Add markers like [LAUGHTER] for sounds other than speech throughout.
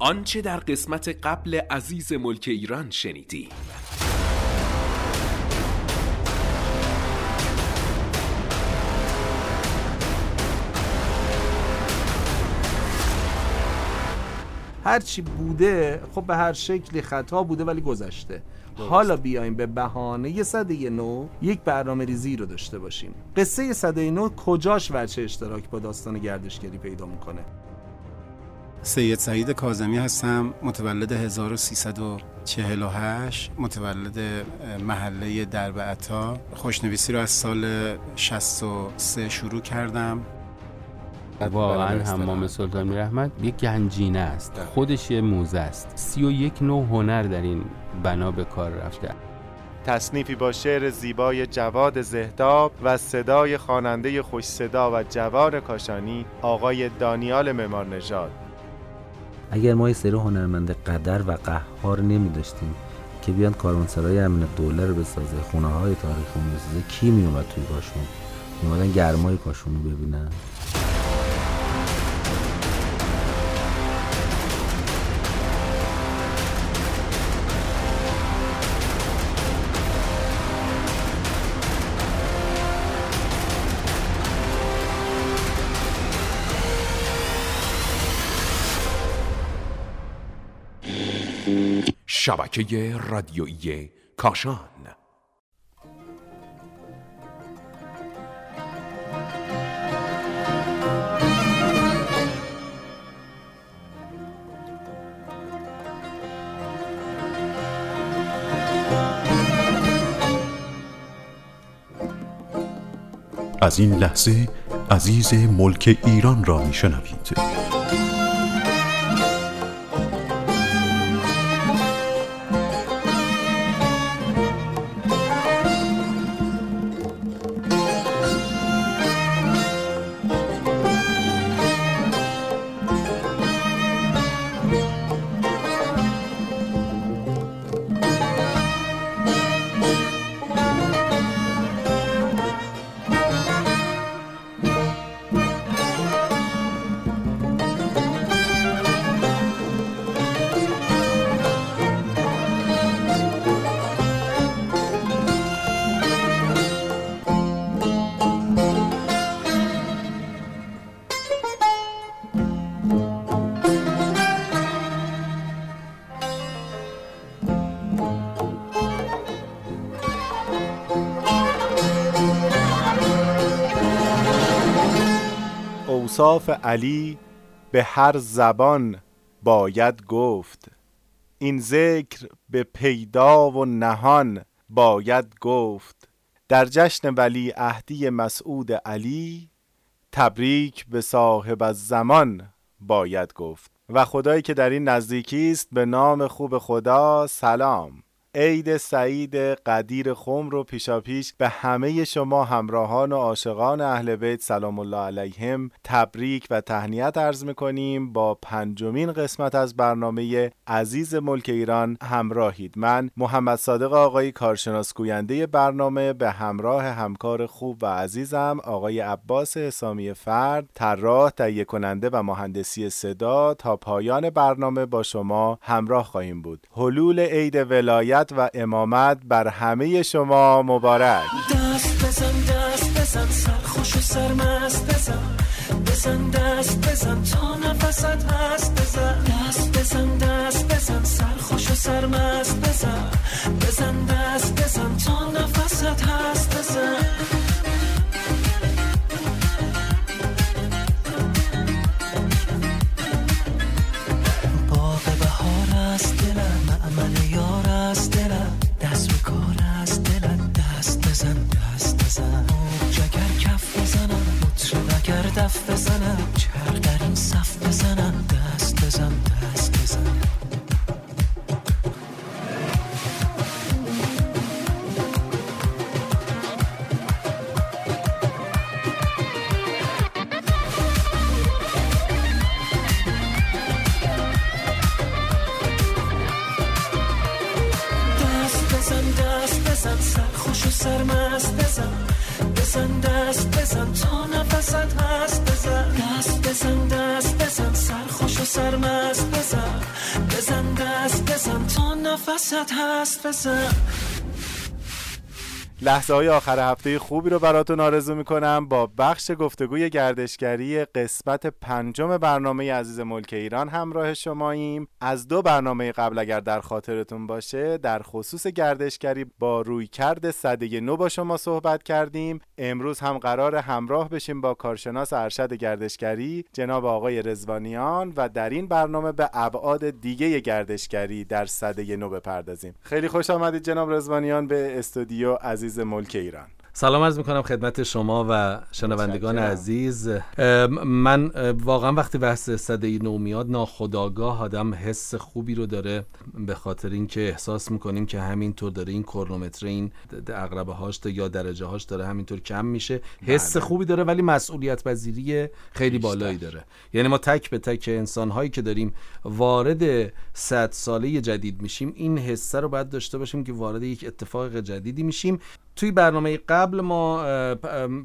آنچه در قسمت قبل عزیز ملک ایران شنیدی هرچی بوده خب به هر شکلی خطا بوده ولی گذشته. حالا بیایم به بهانه صده نو یک برنامه ریزی رو داشته باشیم. قصه صده نو کجاش وچه اشتراک با داستان گردشگری پیدا می‌کنه؟ سید سعید کازمی هستم متولد 1348 متولد محله درب عطا. خوشنویسی رو از سال 63 شروع کردم. واقعا حمام سلطان میرحمت یک گنجینه است. خودش یه موزه است. سی و یک نوع هنر در این بنا به کار رفته. تصنیفی با شعر زیبای جواد زهداب و صدای خواننده خوش صدا و جوار کاشانی آقای دانیال معمار نژاد اگر ما یه سری هنرمند قدر و قهار نمی داشتیم که بیان کاروانسرای امن دوله رو بسازه خونه های تاریخی بسازه کی می اومد توی کاشون؟ می گرمای کاشون رو ببینن؟ شبکه رادیویی کاشان. از این لحظه عزیز ملک ایران را میشنوید. اوصاف علی به هر زبان باید گفت. این ذکر به پیدا و نهان باید گفت. در جشن ولی عهدی مسعود علی تبریک به صاحب از زمان باید گفت. و خدایی که در این نزدیکی است به نام خوب خدا سلام. عید سعید قدیر خم رو پیشا پیش به همه شما همراهان و عاشقان اهل بیت سلام الله علیهم تبریک و تهنیت عرض می‌کنیم. با پنجمین قسمت از برنامه عزیز ملک ایران همراهید. من محمد صادق آقای کارشناس گوینده برنامه به همراه همکار خوب و عزیزم آقای عباس حسامی فرد طراح تهیه کننده و مهندسی صدا تا پایان برنامه با شما همراه خواهیم بود. حلول عید ولایت و امامت بر همه شما مبارک. دست بزن دست بزن سرخوش و سرمست بزن. بزن دست بزن تا نفست هست بزن. دست بزن دست بزن سرخوش و سرمست بزن. بزن دست بزن تا نفست هست بزن. دف بزنم. چرخ در این صف بزنم دست بزن دست بزن نفست هست بزن لحظه های آخر هفته خوبی رو براتون آرزو می‌کنم. با بخش گفتگوی گردشگری قسمت پنجم برنامه عزیز ملک ایران همراه شماییم. از دو برنامه قبل اگر در خاطرتون باشه در خصوص گردشگری با رویکرد صده نو با شما صحبت کردیم. امروز هم قرار همراه بشیم با کارشناس ارشد گردشگری جناب آقای رزوانیان و در این برنامه به ابعاد دیگه گردشگری در صده نو بپردازیم. خیلی خوش آمدید جناب رزوانیان به استودیو عزیز عزیز ملک ایران. سلام عرض می‌کنم خدمت شما و شنوندگان عزیز. من واقعا وقتی بحث صده نو میاد ناخداگاه آدم حس خوبی رو داره به خاطر اینکه احساس می‌کنیم که همینطور داره این کرونومتر این اقربه هاش یا درجه هاش داره همینطور کم میشه. حس بله. خوبی داره ولی مسئولیت پذیری خیلی بالایی داره. یعنی ما تک به تک انسان هایی که داریم وارد صد ساله جدید میشیم. این حسه رو باید داشته باشیم که وارد یک اتفاق جدیدی میشیم. توی برنامه قبل ما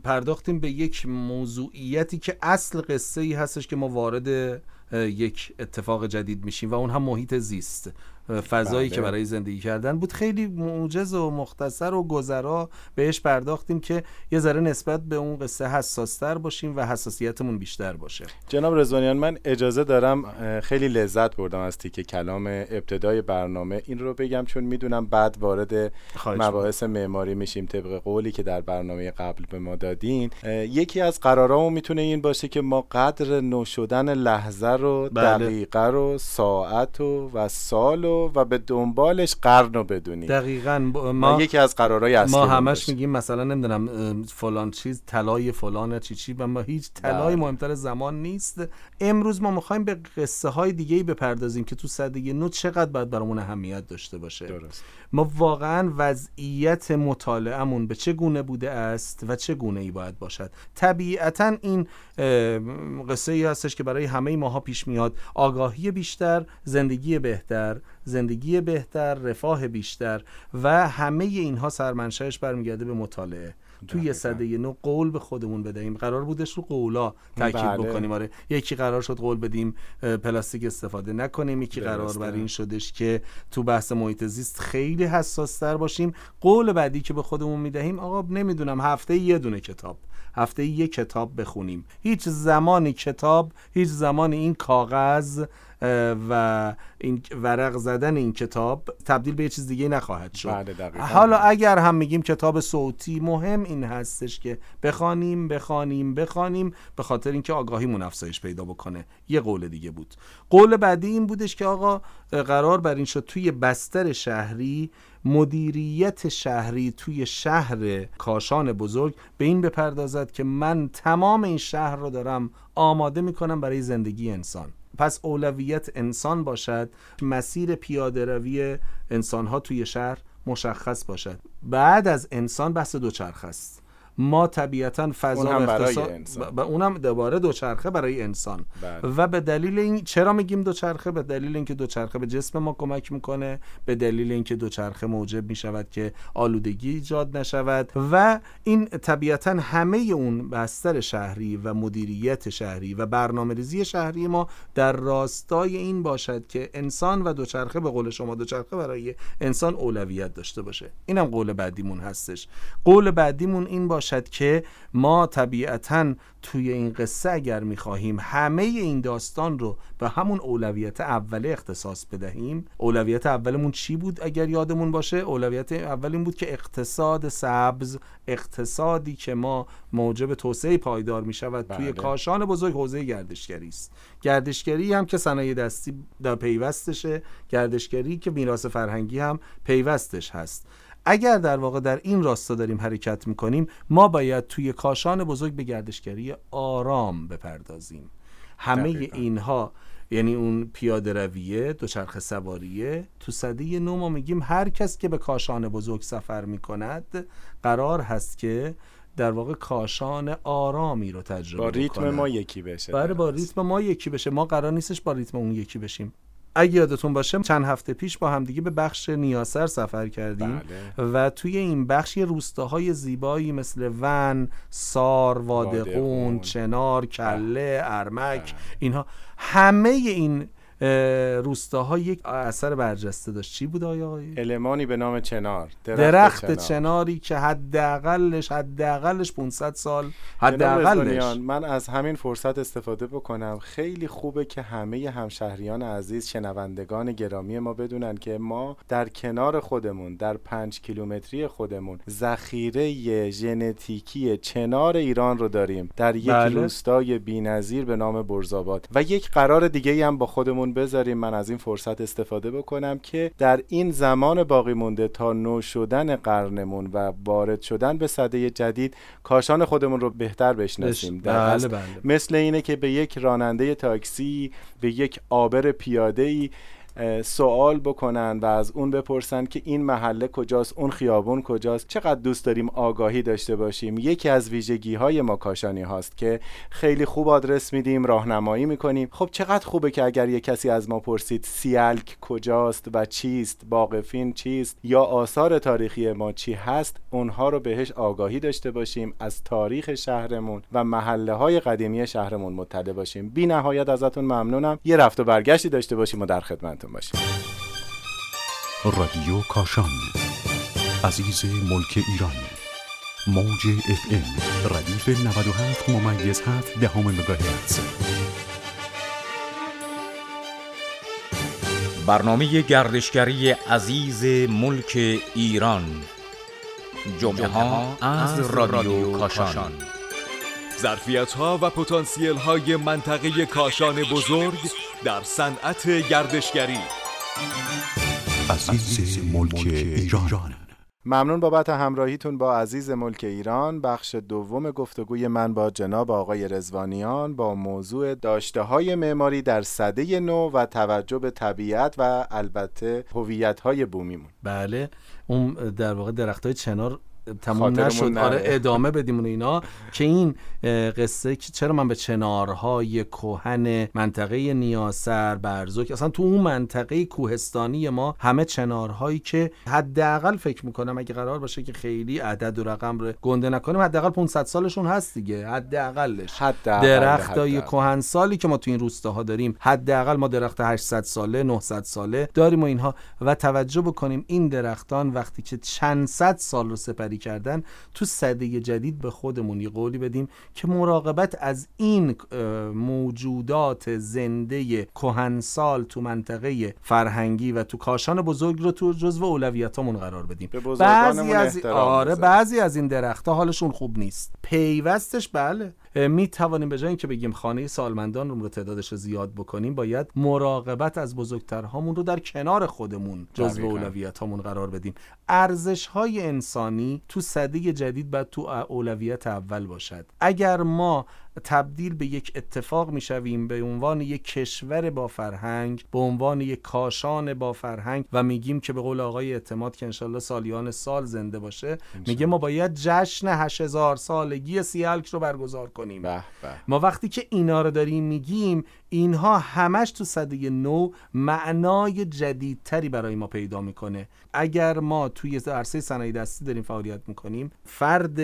پرداختیم به یک موضوعیتی که اصل قصه ای هستش که ما وارد یک اتفاق جدید میشیم و اون هم محیط زیست. فضایی که بله. برای زندگی کردن بود. خیلی موجز و مختصر و گذرا بهش پرداختیم که یه ذره نسبت به اون قصه حساستر باشیم و حساسیتمون بیشتر باشه. جناب رزوانیان من اجازه دارم خیلی لذت بردم از تیکه کلام ابتدای برنامه. این رو بگم چون می‌دونم بعد وارد مباحث معماری میشیم طبق قولی که در برنامه قبل به ما دادین. یکی از قرارامون می‌تونه این باشه که ما قدر نو شدن لحظه رو بله. دقیقه رو ساعت و, و سال و به دنبالش قرن رو بدونیم دقیقا ما یکی از قرارهای اصلی ما همش میگیم مثلا نمی‌دونم فلان چیز طلای فلان چی چی و ما هیچ طلای بله. مهمتر زمان نیست. امروز ما می‌خوایم به قصه های دیگه ای بپردازیم که تو صده نو چقدر باید برامون اهمیت داشته باشه. درست. ما واقعا وضعیت مطالعهمون به چه گونه بوده است و چه گونه ای باید باشد. طبیعتا این قصه ای هستش که برای همه ماها پیش میاد. آگاهی بیشتر زندگی بهتر زندگی بهتر رفاه بیشتر و همه اینها سرمنشهش برمیگرده به مطالعه. توی صده نو قول به خودمون بدهیم. قرار بودش رو قولا تاکید بله. بکنیم. آره یکی قرار شد قول بدیم پلاستیک استفاده نکنیم. یکی قرار بر این شدش که تو بحث محیط زیست خیلی حساس تر باشیم. قول بعدی که به خودمون می‌دهیم آقا نمی‌دونم هفته یه دونه کتاب. هفته یه کتاب بخونیم. هیچ زمانی کتاب هیچ زمانی این کاغذ و این ورق زدن این کتاب تبدیل به یه چیز دیگه نخواهد شد. بله حالا اگر هم میگیم کتاب صوتی مهم این هستش که بخوانیم بخوانیم بخوانیم به خاطر اینکه آگاهیمون افزایش پیدا بکنه. یه قول دیگه بود. قول بعدی این بودش که آقا قرار بر این شد توی بستر شهری مدیریت شهری توی شهر کاشان بزرگ به این بپردازد که من تمام این شهر رو دارم آماده می‌کنم برای زندگی انسان. پس اولویت انسان باشد مسیر پیاده روی انسان ها توی شهر مشخص باشد. بعد از انسان بحث دوچرخ است. ما طبیعتا فضا اون اقتصاد و اونم دوباره دوچرخه برای انسان. بله. و به دلیل این چرا میگیم دوچرخه؟ به دلیل اینکه دوچرخه به جسم ما کمک می‌کنه. به دلیل اینکه دوچرخه موجب می‌شود که آلودگی ایجاد نشود. و این طبیعتا همه اون بستر شهری و مدیریت شهری و برنامه ریزی شهری ما در راستای این باشد که انسان و دوچرخه به قول شما دوچرخه برای انسان اولویت داشته باشه. اینم قول بعدیمون هستش. قول بعدیمون این باشه باشد که ما طبیعتا توی این قصه اگر می‌خواهیم همه این داستان رو به همون اولویت اوله اختصاص بدهیم اولویت اولمون چی بود اگر یادمون باشه؟ اولویت اول این بود که اقتصاد سبز اقتصادی که ما موجب توسعه پایدار می شود توی بله. کاشان بزرگ حوزه گردشگری است. گردشگری هم که صنایع دستی در پیوستشه گردشگری که میراث فرهنگی هم پیوستش هست. اگر در واقع در این راستا داریم حرکت می‌کنیم ما باید توی کاشان بزرگ به گردشگری آرام بپردازیم. همه اینها یعنی اون پیاده رویه دوچرخه سواریه تو صده نو ما میگیم هر کس که به کاشان بزرگ سفر می‌کند قرار هست که در واقع کاشان آرامی رو تجربه با ریتم ما یکی بشه بله با ریتم ما یکی بشه. ما قرار نیستش با ریتم اون یکی بشیم. اگه یادتون باشه چند هفته پیش با همدیگه به بخش نیاسر سفر کردیم بله. و توی این بخش یه روستاهای زیبایی مثل ون، سار، وادقون، چنار، کله،. ارمک بله. اینها همه این روستاها یک اثر برجسته داشت. چی بود آیا المانی به نام چنار درخت, درخت چنار. چناری که حداقلش حداقلش 500 سال حداقلش. من از همین فرصت استفاده بکنم. خیلی خوبه که همه همشهریان عزیز شنوندگان گرامی ما بدونن که ما در کنار خودمون در پنج کیلومتری خودمون ذخیره ژنتیکی چنار ایران رو داریم. در یک بله. روستای بی‌نظیر به نام برزاباد. و یک قرار دیگه هم با خودمون بذاریم من از این فرصت استفاده بکنم که در این زمان باقی مونده تا نو شدن قرنمون و وارد شدن به صده جدید کاشان خودمون رو بهتر بشناسیم بله بله. مثل اینه که به یک راننده تاکسی به یک آبر پیاده ای سوال بکنن و از اون بپرسن که این محله کجاست اون خیابون کجاست. چقدر دوست داریم آگاهی داشته باشیم؟ یکی از ویژگی های ما کاشانی هاست که خیلی خوب آدرس میدیم راهنمایی می‌کنیم. خب چقدر خوبه که اگر یه کسی از ما پرسید سیالک کجاست و چیست باقفین چیست یا آثار تاریخی ما چی هست اونها رو بهش آگاهی داشته باشیم از تاریخ شهرمون و محله های قدیمی شهرمون مطلع باشیم. بی نهایت ازتون ممنونم. یه رفت و برگشتی داشته باشیم و در خدمت. خدمتتون رادیو کاشان عزیز ملک ایران موج اف ام ردیف 97 ممیز 7 دهم مگاهرتز برنامه گردشگری عزیز ملک ایران جمعه ها از رادیو کاشان. ظرفیت ها و پتانسیل های منطقه کاشان بزرگ در صنعت گردشگری. عزیز ملک ایران. ممنون بابت همراهیتون با عزیز ملک ایران. بخش دوم گفتگوی من با جناب آقای رزوانیان با موضوع داشته های معماری در صده نو و توجه به طبیعت و البته هویت های بومیمون. بله اون در واقع درخت های چنار تموم نشد. آره ادامه بدیم و اینا. که این قصه که چرا من به چنارهای کوهن منطقه نیاسر برزوک اصلا تو اون منطقه کوهستانی ما همه چنارهایی که حداقل فکر می‌کنم اگه قرار باشه که خیلی عدد و رقم رو گنده نکنیم حداقل 500 سالشون هست دیگه. حداقلش. درختای کوهن سالی که ما تو این روستاها داریم حداقل ما درخت 800 ساله 900 ساله داریم و اینها. و توجه بکنیم این درختان وقتی که چند صد سال رو سپری کردن تو صده جدید به خودمون یه قولی بدیم که مراقبت از این موجودات زنده کهنسال تو منطقه فرهنگی و تو کاشان بزرگ رو تو جزو اولویتامون قرار بدیم. بعضی از آره بعضی از این درختها حالشون خوب نیست. پیوستش؟ بله. می توانیم به جای اینکه بگیم خانه سالمندان رو تعدادش رو زیاد بکنیم باید مراقبت از بزرگترهامون رو در کنار خودمون جزو اولویت هامون قرار بدیم. ارزش های انسانی تو صده جدید باید تو اولویت اول باشد. اگر ما تبدیل به یک اتفاق می‌شویم به عنوان یک کشور با فرهنگ به عنوان یک کاشان با فرهنگ و میگیم که به قول آقای اعتماد که انشالله سالیان سال زنده باشه میگه ما باید جشن 8000 سالگی سیالک رو برگزار کنیم. بح بح. ما وقتی که اینا رو داریم میگیم اینها همش تو صده نو معنای جدیدتری برای ما پیدا می‌کنه. اگر ما توی عرصه صنایع دستی داریم فعالیت می‌کنیم فرد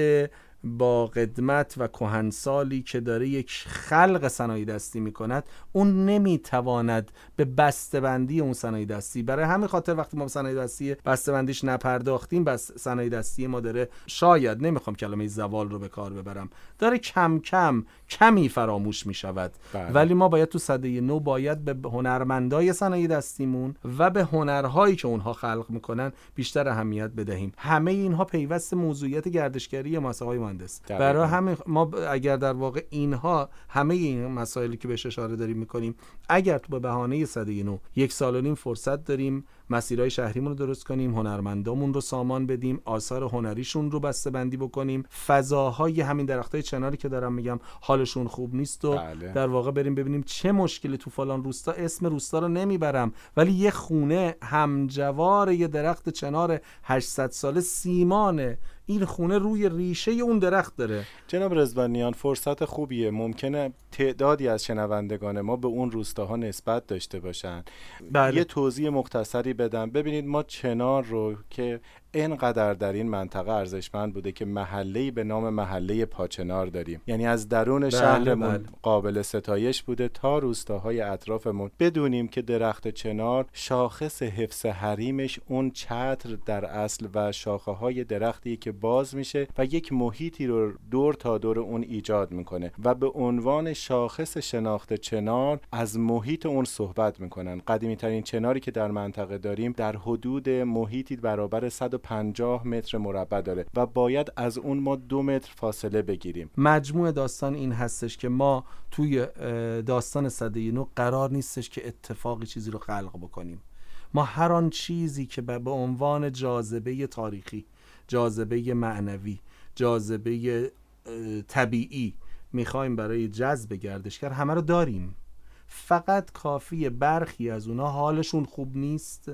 با قدمت و کهنسالی که داره یک خلق صنایع دستی می‌کند اون نمی‌تواند به بسته‌بندی اون صنایع دستی برای همین خاطر وقتی ما به صنایع دستی بسته‌بندیش نپرداختیم بس صنایع دستی ما داره شاید نمی‌خوام کلمه زوال رو به کار ببرم داره کم کم کمی فراموش می‌شود. بله. ولی ما باید تو صده نو باید به هنرمندای صنایع دستیمون و به هنرهایی که اونها خلق می‌کنن بیشتر اهمیت بدهیم. همه اینها پیوست موضوعیت گردشگری ما مهندس. برای همین ما اگر در واقع اینها همه این مسائلی که بهش اشاره داریم می‌کنیم اگر تو به بهانه صده نو یک سال و نیم فرصت داریم مسیرهای شهریمون رو درست کنیم هنرمندامون رو سامان بدیم آثار هنریشون رو بسته بندی بکنیم. فضاهای همین درختای چناری که دارم میگم حالشون خوب نیست و بله. در واقع بریم ببینیم چه مشکلی تو فلان روستا. اسم روستا رو نمی‌برم ولی یه خونه همجوار یه درخت چنار 800 ساله سیمانه. این خونه روی ریشه اون درخت داره. جناب رزبانیان فرصت خوبیه. ممکنه تعدادی از شنوندگان ما به اون روستاها نسبت داشته باشن. بله. یه توضیح مختصری بدم. ببینید ما چنار رو که اینقدر در این منطقه ارزشمند بوده که محله‌ای به نام محله پاچنار داریم. یعنی از درون بله، شهرمون بله. قابل ستایش بوده تا روستاهای اطرافمون. بدونیم که درخت چنار شاخص حفظ حریمش اون چتر در اصل و شاخه های درختی که باز میشه و یک محیطی رو دور تا دور اون ایجاد می‌کنه و به عنوان شاخص شناخت چنار از محیط اون صحبت می‌کنن. قدیمی ترین چناری که در منطقه داریم در حدود محیطی برابر 150 متر مربع داره و باید از اون ما دو متر فاصله بگیریم. مجموع داستان این هستش که ما توی داستان صده نو قرار نیستش که اتفاقی چیزی رو خلق بکنیم. ما هر آن چیزی که به عنوان جاذبه تاریخی جاذبه معنوی جاذبه طبیعی می‌خوایم برای جذب گردشگر همه رو داریم. فقط کافی برخی از اونا حالشون خوب نیست.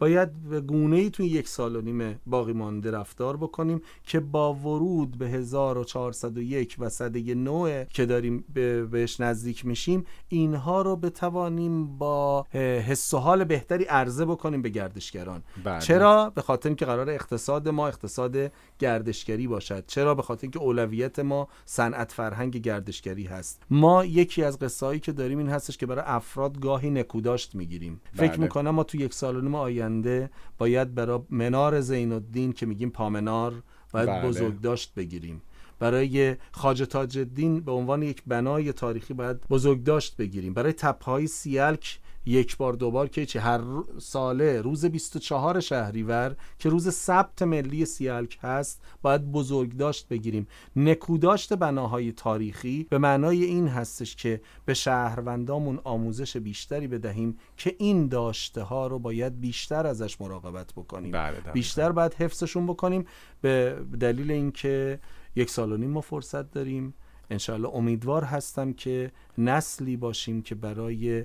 باید به گونه ای توی یک سال و نیم باقی مانده رفتار بکنیم که با ورود به 1401 و صده نوع که داریم به- بهش نزدیک میشیم اینها رو بتوانیم با حس و حال بهتری عرضه بکنیم به گردشگران. بله. چرا؟ به خاطر اینکه قرار اقتصاد ما اقتصاد گردشگری باشد. چرا؟ به خاطر اینکه اولویت ما صنعت فرهنگ گردشگری هست. ما یکی از قصه هایی که داریم این هستش که برای افراد گاهی نکوداشت می‌گیریم. فکر بله. می‌کنم ما تو یک سال و نیم آینده باید برای منار زین الدین که میگیم پامنار باید بله. بزرگ داشت بگیریم برای خواجه تاج الدین به عنوان یک بنای تاریخی باید بزرگ داشت بگیریم برای تپهای سیلک یک بار دوبار که چه هر ساله روز 24 شهریور که روز ثبت ملی سیلک هست باید بزرگ داشت بگیریم. نکوداشت بناهای تاریخی به معنای این هستش که به شهروندامون آموزش بیشتری بدهیم که این داشته ها رو باید بیشتر ازش مراقبت بکنیم. بله،. بیشتر باید حفظشون بکنیم. به دلیل اینکه یک سال و نیم ما فرصت داریم. انشاءالله امیدوار هستم که نسلی باشیم که برای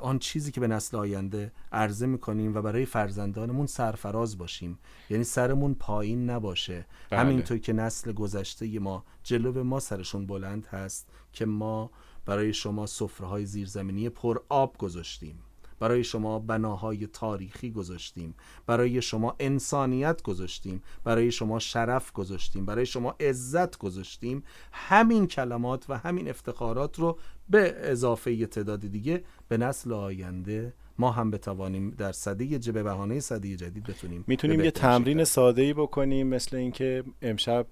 آن چیزی که به نسل آینده عرضه می‌کنیم و برای فرزندانمون سرفراز باشیم. یعنی سرمون پایین نباشه. بله. همینطور که نسل گذشته ما جلو به ما سرشون بلند هست که ما برای شما سفره‌های زیرزمینی پر آب گذاشتیم. برای شما بناهای تاریخی گذاشتیم برای شما انسانیت گذاشتیم برای شما شرف گذاشتیم برای شما عزت گذاشتیم همین کلمات و همین افتخارات رو به اضافه تعداد دیگه به نسل آینده ما هم بتوانیم در صده ج- به بهانه صده جدید بتونیم می‌تونیم یه تمرین. ساده ای بکنیم مثل اینکه امشب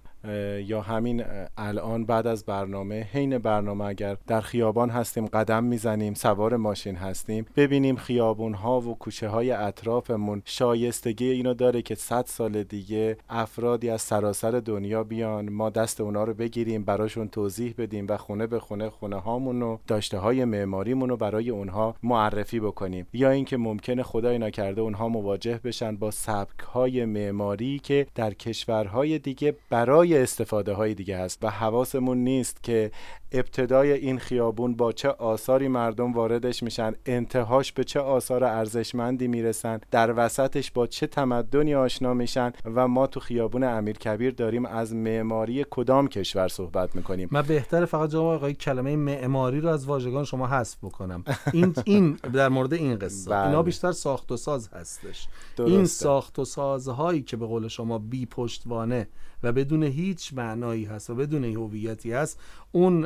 یا همین الان بعد از برنامه حین برنامه اگر در خیابان هستیم قدم می‌زنیم سوار ماشین هستیم ببینیم خیابون ها و کوچه های اطرافمون شایستگی اینو داره که 100 سال دیگه افرادی از سراسر دنیا بیان ما دست اونا رو بگیریم براشون توضیح بدیم و خونه به خونه خونه هامون و داشته های معماریمون رو برای اونها معرفی بکنیم. یا اینکه ممکنه خدای نکرده اونها مواجه بشن با سبک های معماری که در کشورهای دیگه برای استفاده های دیگه هست و حواسمون نیست که ابتدای این خیابون با چه آثاری مردم واردش میشن انتهاش به چه آثار ارزشمندی می‌رسن در وسطش با چه تمدنی آشنا میشن و ما تو خیابون امیرکبیر داریم از معماری کدام کشور صحبت می‌کنیم من بهتره فقط جناب آقای کلمه معماری رو از واژگان شما حذف بکنم این این در مورد این قصه بله. اینا بیشتر ساخت و ساز هستش درسته. این ساخت و سازهایی که به قول شما بی پشتوانه و بدون هیچ معنایی هست و بدون هویتی هست اون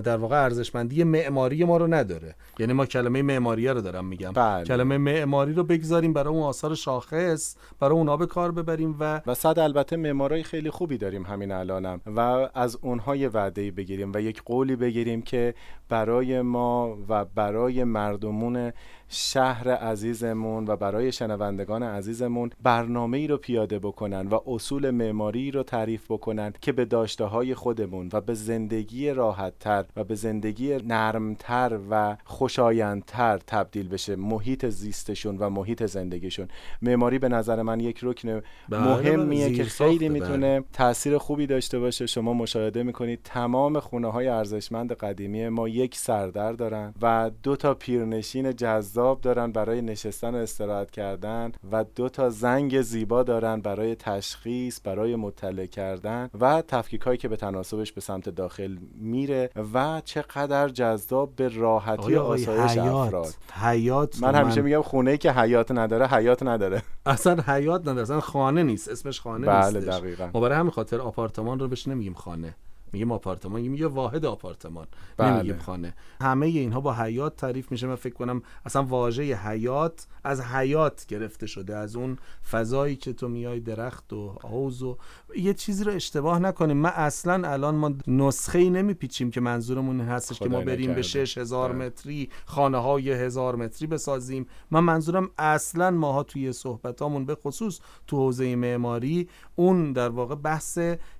در واقع ارزشمندی معماری ما رو نداره یعنی ما کلمه معماریه رو دارم میگم بله. کلمه معماری رو بگذاریم برای اون آثار شاخص برای اونا به کار ببریم و و صد البته معمارای خیلی خوبی داریم همین الانم و از اونها یه وعده بگیریم و یک قولی بگیریم که برای ما و برای مردمون شهر عزیزمون و برای شنوندگان عزیزمون برنامه ای رو پیاده بکنن و اصول معماری رو تعریف بکنن که به داشته های خودمون و به زندگی راحت تر و به زندگی نرمتر و خوشایندتر تبدیل بشه محیط زیستشون و محیط زندگیشون. معماری به نظر من یک رکن بله، مهمیه بله، که زیر خیلی ساخته، می‌تونه تاثیر خوبی داشته باشه. شما مشاهده می‌کنید تمام خونه های ارزشمند قدیمی ما یک سردر دارن و دو تا پیرنشین جذاب دارن برای نشستن و استراحت کردن و دو تا زنگ زیبا دارن برای تشخیص برای مطلع کردن و تفکیک هایی که به تناسبش به سمت داخل میره و چقدر جذاب به راحتی آسایش افراد. حیات من همیشه میگم خونه ای که حیات نداره حیات نداره. [LAUGHS] اصلا حیات نداره اصلا خانه نیست اسمش خانه بله نیستش. دقیقاً. ما برای همین خاطر آپارتمان رو بهش نمیگیم خانه. میگیم آپارتمان یه واحد آپارتمان بله. نمیگیم خانه همه اینها با حیات تعریف میشه من فکر کنم اصلا واژه حیات از حیات گرفته شده از اون فضایی که تو میای درخت و حوض و یه چیزی رو اشتباه نکنیم من اصلا الان ما نسخه ای نمیپیچیم که منظورمون این هستش که ما بریم به نکرده. 6000 بله. متری خانه های هزار متری بسازیم من منظورم اصلا ماها توی صحبتامون به خصوص تو حوزه معماری اون در واقع بحث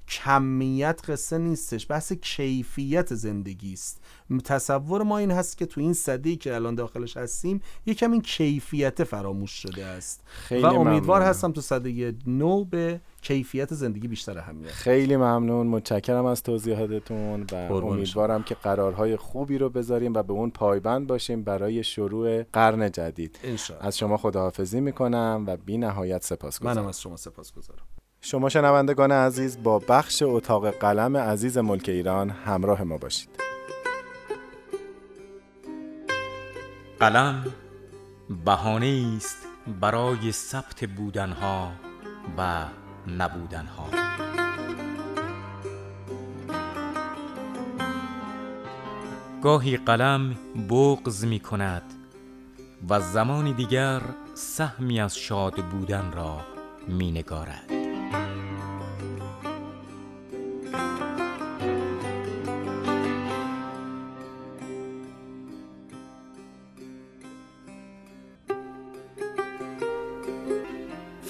کمیت قصه نیستش بحث کیفیت زندگی است. تصور ما این هست که تو این صدی که الان داخلش هستیم یکم این کیفیت فراموش شده است. خیلی و امیدوار ممنون. هستم تو صده نو به کیفیت زندگی بیشتر اهمیت خیلی ممنون. متشکرم از توضیحاتتون و امیدوارم که قرارهای خوبی رو بذاریم و به اون پایبند باشیم برای شروع قرن جدید. انشاءالله. از شما خداحافظی می‌کنم و بی نهایت سپاسگزارم. منم از شما سپاسگزارم. شما شنوندگان عزیز با بخش اتاق قلم عزیز ملک ایران همراه ما باشید. قلم بهانه است برای ثبت بودنها و نبودنها. گاهی قلم بغز می کند و زمانی دیگر سهمی از شاد بودن را می نگارد.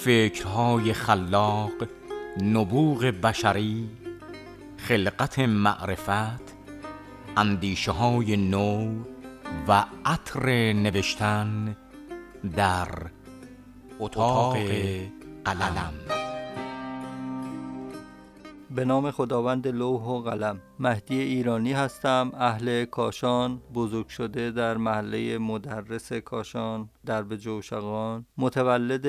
فکرهای خلاق نبوغ بشری خلقت معرفت اندیشه های نو و عطر نوشتن در اتاق قلم. به نام خداوند لوح و قلم. مهدی ایرانی هستم. اهل کاشان. بزرگ شده در محله مدرس کاشان درب جوشقان. متولد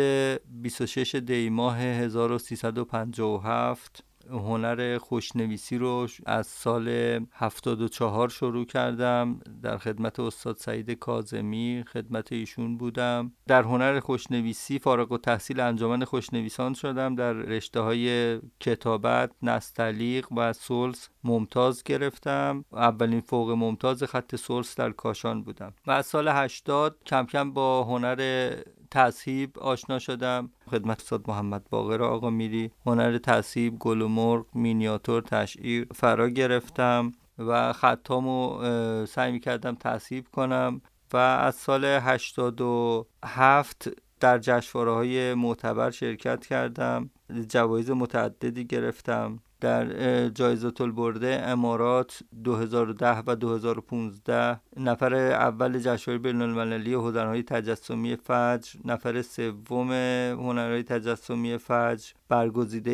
26 دی ماه 1357 هنر خوشنویسی رو از سال 74 شروع کردم. در خدمت استاد سعید کازمی خدمت ایشون بودم. در هنر خوشنویسی فارغ و تحصیل انجمن خوشنویسان شدم. در رشته های کتابت، نستعلیق و سلس ممتاز گرفتم. اولین فوق ممتاز خط سلس در کاشان بودم. و از سال 80 کم کم با هنر تصهیب آشنا شدم. خدمت استاد محمد باقر آقا میری. هنر تصهیب گل و مرغ مینیاتور تشعیر فرا گرفتم و خطامو سعی می‌کردم تصهیب کنم و از سال 87 در جشنواره های معتبر شرکت کردم. جوایز متعددی گرفتم. در جایزه البرده امارات 2010 و 2015 نفر اول جشنواره بین المللی هنرهای تجسمی فجر نفر سوم هنرهای تجسمی فجر برگزیده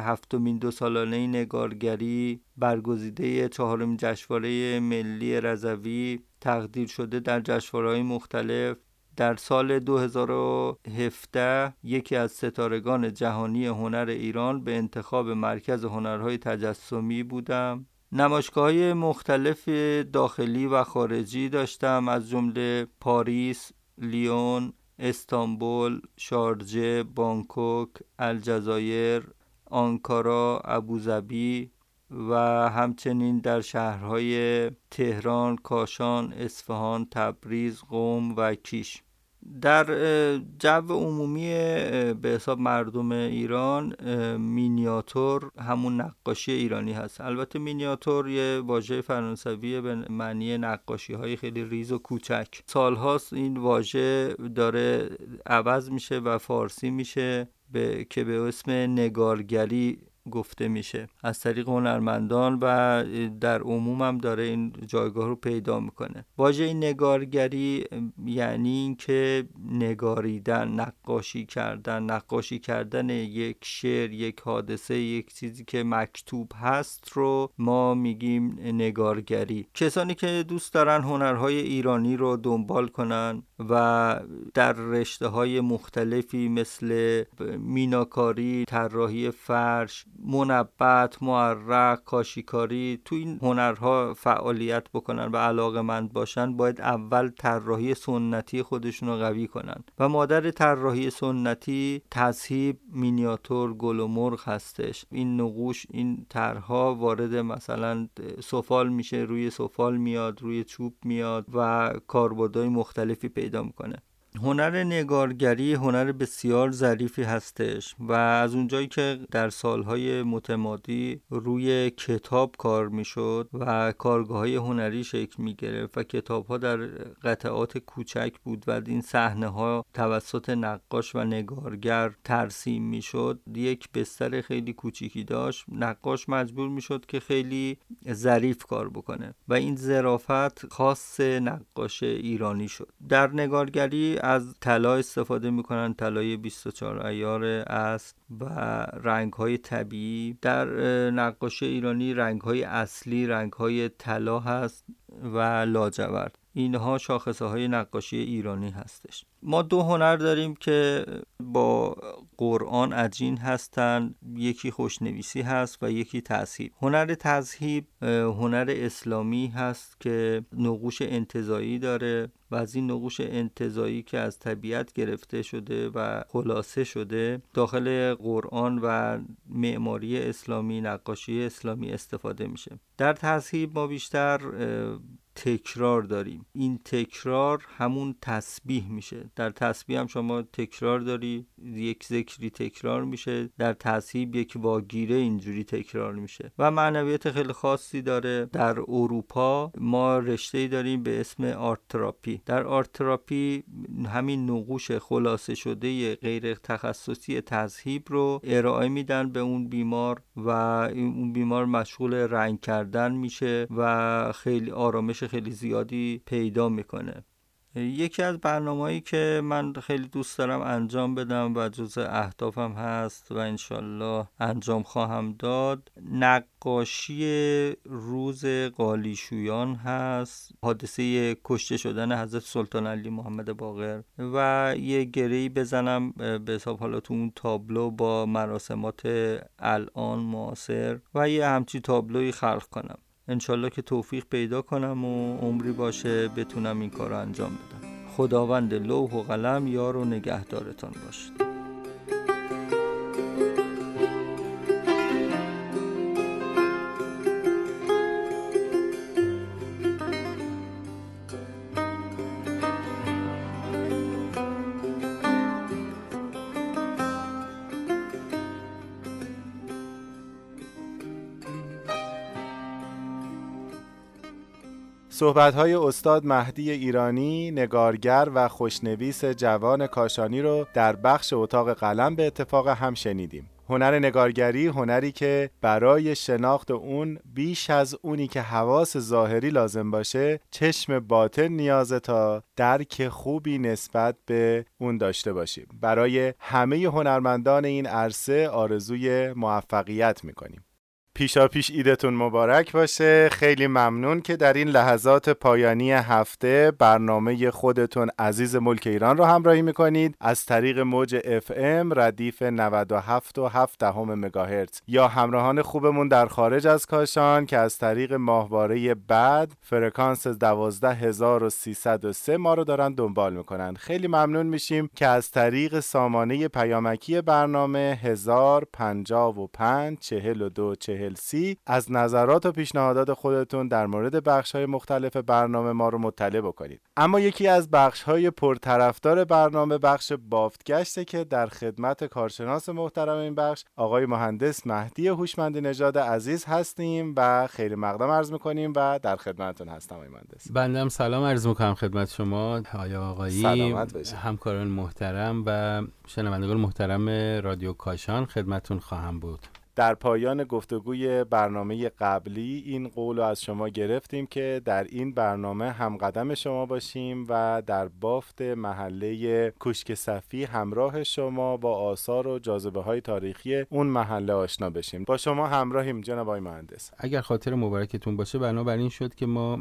هفتمین دو سالانه نگارگری برگزیده چهارمین جشنواره ملی رضوی تقدیر شده در جشنواره‌های مختلف. در سال 2017 یکی از ستارگان جهانی هنر ایران به انتخاب مرکز هنرهای تجسمی بودم. نمایشگاه مختلف داخلی و خارجی داشتم از جمله پاریس، لیون، استانبول، شارجه، بانکوک، الجزایر، آنکارا، ابوظبی و همچنین در شهرهای تهران، کاشان، اصفهان، تبریز، قم و کیش. در جو عمومی به حساب مردم ایران مینیاتور همون نقاشی ایرانی هست. البته مینیاتور یه واژه فرانسوی به معنی نقاشی های خیلی ریز و کوچک. سالهاست این واژه داره عوض میشه و فارسی میشه به که به اسم نگارگری گفته میشه. از طریق هنرمندان و در عموم هم داره این جایگاه رو پیدا می‌کنه. واژه نگارگری یعنی اینکه نگاریدن نقاشی کردن نقاشی کردن یک شعر یک حادثه یک چیزی که مکتوب هست رو ما میگیم نگارگری. کسانی که دوست دارن هنرهای ایرانی رو دنبال کنن و در رشته های مختلفی مثل میناکاری طراحی فرش منبت معرق کاشیکاری تو این هنرها فعالیت بکنن و علاقه مند باشن باید اول طراحی سنتی خودشون رو قوی کنن. و مادر طراحی سنتی تصهیب مینیاتور گل و مرغ هستش. این نقوش این طرحها وارد مثلا سفال میشه روی سفال میاد روی چوب میاد و کاربردهای مختلفی پیدا می‌کنه. هنر نگارگری هنر بسیار ظریفی هستش و از اونجایی که در سالهای متمادی روی کتاب کار می‌شد و کارگاه های هنری شکل می گرفت و کتاب ها در قطعات کوچک بود و این صحنه ها توسط نقاش و نگارگر ترسیم می‌شد یک بستر خیلی کوچیکی داشت. نقاش مجبور می‌شد که خیلی ظریف کار بکنه و این ظرافت خاص نقاش ایرانی شد. در نگارگری از طلا استفاده می‌کنن طلای 24 ایار است و رنگ های طبیعی. در نقاشی ایرانی رنگ های اصلی رنگ های طلا هست و لاجورد. اینها شاخصه های نقاشی ایرانی هستش. ما دو هنر داریم که با قرآن عجین هستند یکی خوشنویسی هست و یکی تذهیب. هنر تذهیب هنر اسلامی هست که نقوش انتظایی داره و از این نقوش انتظایی که از طبیعت گرفته شده و خلاصه شده داخل قرآن و معماری اسلامی نقاشی اسلامی استفاده میشه. در تذهیب ما بیشتر تکرار داریم. این تکرار همون تسبیح میشه. در تسبیح هم شما تکرار داری یک ذکری تکرار میشه. در تذهیب یک واگیره اینجوری تکرار میشه. و معنویت خیلی خاصی داره. در اروپا ما رشته داریم به اسم art therapy در art therapy همین نقوش خلاصه شده غیر تخصصی تذهیب رو ارائه میدن به اون بیمار و اون بیمار مشغول رنگ کردن میشه و خیلی آرامش خیلی زیادی پیدا می‌کنه. یکی از برنامه‌ای که من خیلی دوست دارم انجام بدم و جز اهدافم هست و انشالله انجام خواهم داد نقاشی روز قالیشویان هست حادثه کشته شدن حضرت سلطان علی محمد باقر و یه گری بزنم به حساب حالا تو اون تابلو با مراسمات الان معاصر و یه همچی تابلوی خلق کنم. انشالله که توفیق پیدا کنم و عمری باشه بتونم این کار انجام بدم. خداوند لوح و قلم یار و نگهدارتان باشد. های استاد مهدی ایرانی نگارگر و خوشنویس جوان کاشانی رو در بخش اتاق قلم به اتفاق هم شنیدیم. هنر نگارگری هنری که برای شناخت اون بیش از اونی که حواس ظاهری لازم باشه چشم باطن نیازه تا درک خوبی نسبت به اون داشته باشیم. برای همه هنرمندان این عرصه آرزوی موفقیت می‌کنیم. پیشا پیش ایدتون مبارک باشه. خیلی ممنون که در این لحظات پایانی هفته برنامه خودتون عزیز ملک ایران رو همراهی می‌کنید. از طریق موج اف ام ردیف 97 و 7 دهم مگاهرتز. یا همراهان خوبمون در خارج از کاشان که از طریق ماهواره بعد فرکانس 12303 ما رو دارن دنبال می‌کنن. خیلی ممنون میشیم که از طریق سامانه پیامکی برنامه 1055 42 سی از نظرات و پیشنهادات خودتون در مورد بخش های مختلف برنامه ما رو مطلع بکنید. اما یکی از بخش های پرطرفدار برنامه بخش بافتگشته که در خدمت کارشناس محترم این بخش آقای مهندس مهدی هوشمند نژاد عزیز هستیم و خیلی مقدم عرض می‌کنیم و در خدمتتون هستم آقای مهندس. بندم سلام عرض می‌کنم خدمت شما. آیا آقایی همکاران محترم و شنوندگان محترم رادیو کاشان خدمتون خواهم بود. در پایان گفتگوی برنامه قبلی این قول رو از شما گرفتیم که در این برنامه هم قدم شما باشیم و در بافت محله کوشک صفی همراه شما با آثار و جاذبه های تاریخی اون محله آشنا بشیم. با شما همراهیم جناب آقای مهندس. اگر خاطر مبارکتون باشه بنابراین شد که ما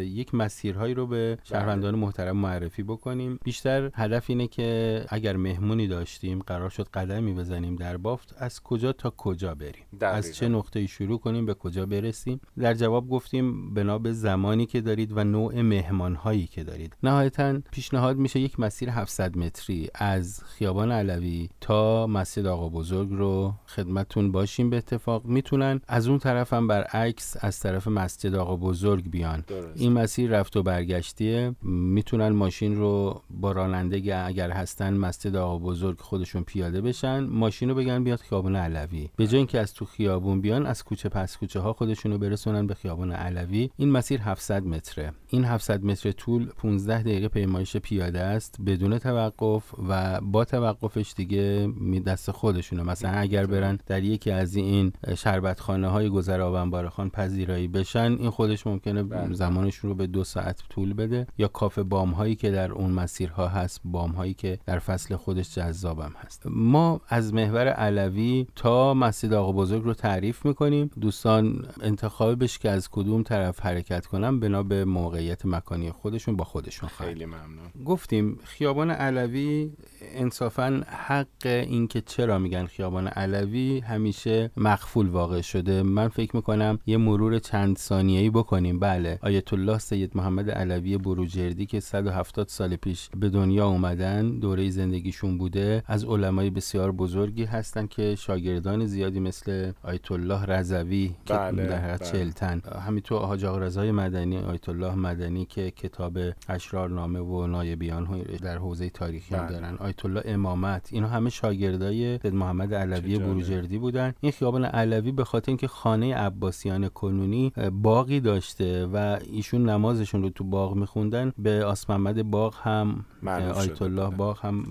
یک مسیرهایی رو به شهروندان بله. محترم معرفی بکنیم. بیشتر هدف اینه که اگر مهمونی داشتیم قرار شد قدمی بزنیم در بافت از کجا تا کجا بریم. از چه نقطه شروع کنیم؟ به کجا برسیم؟ در جواب گفتیم بنا به زمانی که دارید و نوع مهمان هایی که دارید. نهایتا پیشنهاد میشه یک مسیر 700 متری از خیابان علوی تا مسجد آقا بزرگ رو خدمتون باشیم به اتفاق. می‌تونن از اون طرف هم برعکس از طرف مسجد آقا بزرگ بیان. این مسیر رفت و برگشتیه. می‌تونن ماشین رو با راننده اگر هستن مسجد آقا بزرگ خودشون پیاده بشن ماشین رو بگن بیاد خیابان علوی. به جای اینکه از تو خیابون بیان از کوچه پس کوچه ها خودشون رو برسونن به خیابان علوی. این مسیر 700 متره. این 700 متر طول 15 دقیقه پیمایش پیاده است بدون توقف و با توقفش دیگه می دست خودشونه مثلا اگر برن در یکی از این شربتخانه های گذر آبنبارخان پذیرایی بشن این خودش ممکنه بله. زمانشون رو به دو ساعت طول بده. یا کافه بام هایی که در اون مسیرها هست بام هایی که در فصل خودش جذابم هست. ما از محور علوی تا مسجد آقا بزرگ رو تعریف می‌کنیم. دوستان انتخاب بش که از کدوم طرف حرکت کنم بنا به موقعیت مکانی خودشون با خودشون خیلی ممنون. گفتیم خیابان علوی انصافا حق این که چرا میگن خیابان علوی همیشه مخفول واقع شده من فکر می‌کنم یه مرور چند ثانیه‌ای بکنیم بله آیت الله سید محمد علوی بروجردی که 170 سال پیش به دنیا اومدن دوره زندگیشون بوده از علمای بسیار بزرگی هستن که شاگردان زیادی مثل آیت الله رضوی بله، که در بله. چلتن همینطور حاج آقا رضای مدنی آیت الله مدنی که کتاب اشرار نامه و نایبیان در حوزه تاریخی بله. دارن آیت الله امامت. اینا همه شاگردای سید محمد علوی. بروجردی بودن. این خیابان علوی به خاطر اینکه خانه عباسیان کنونی باقی داشته و ایشون نمازشون رو تو باغ میخوندن به آسمحمد باغ هم آیت الله. باغ هم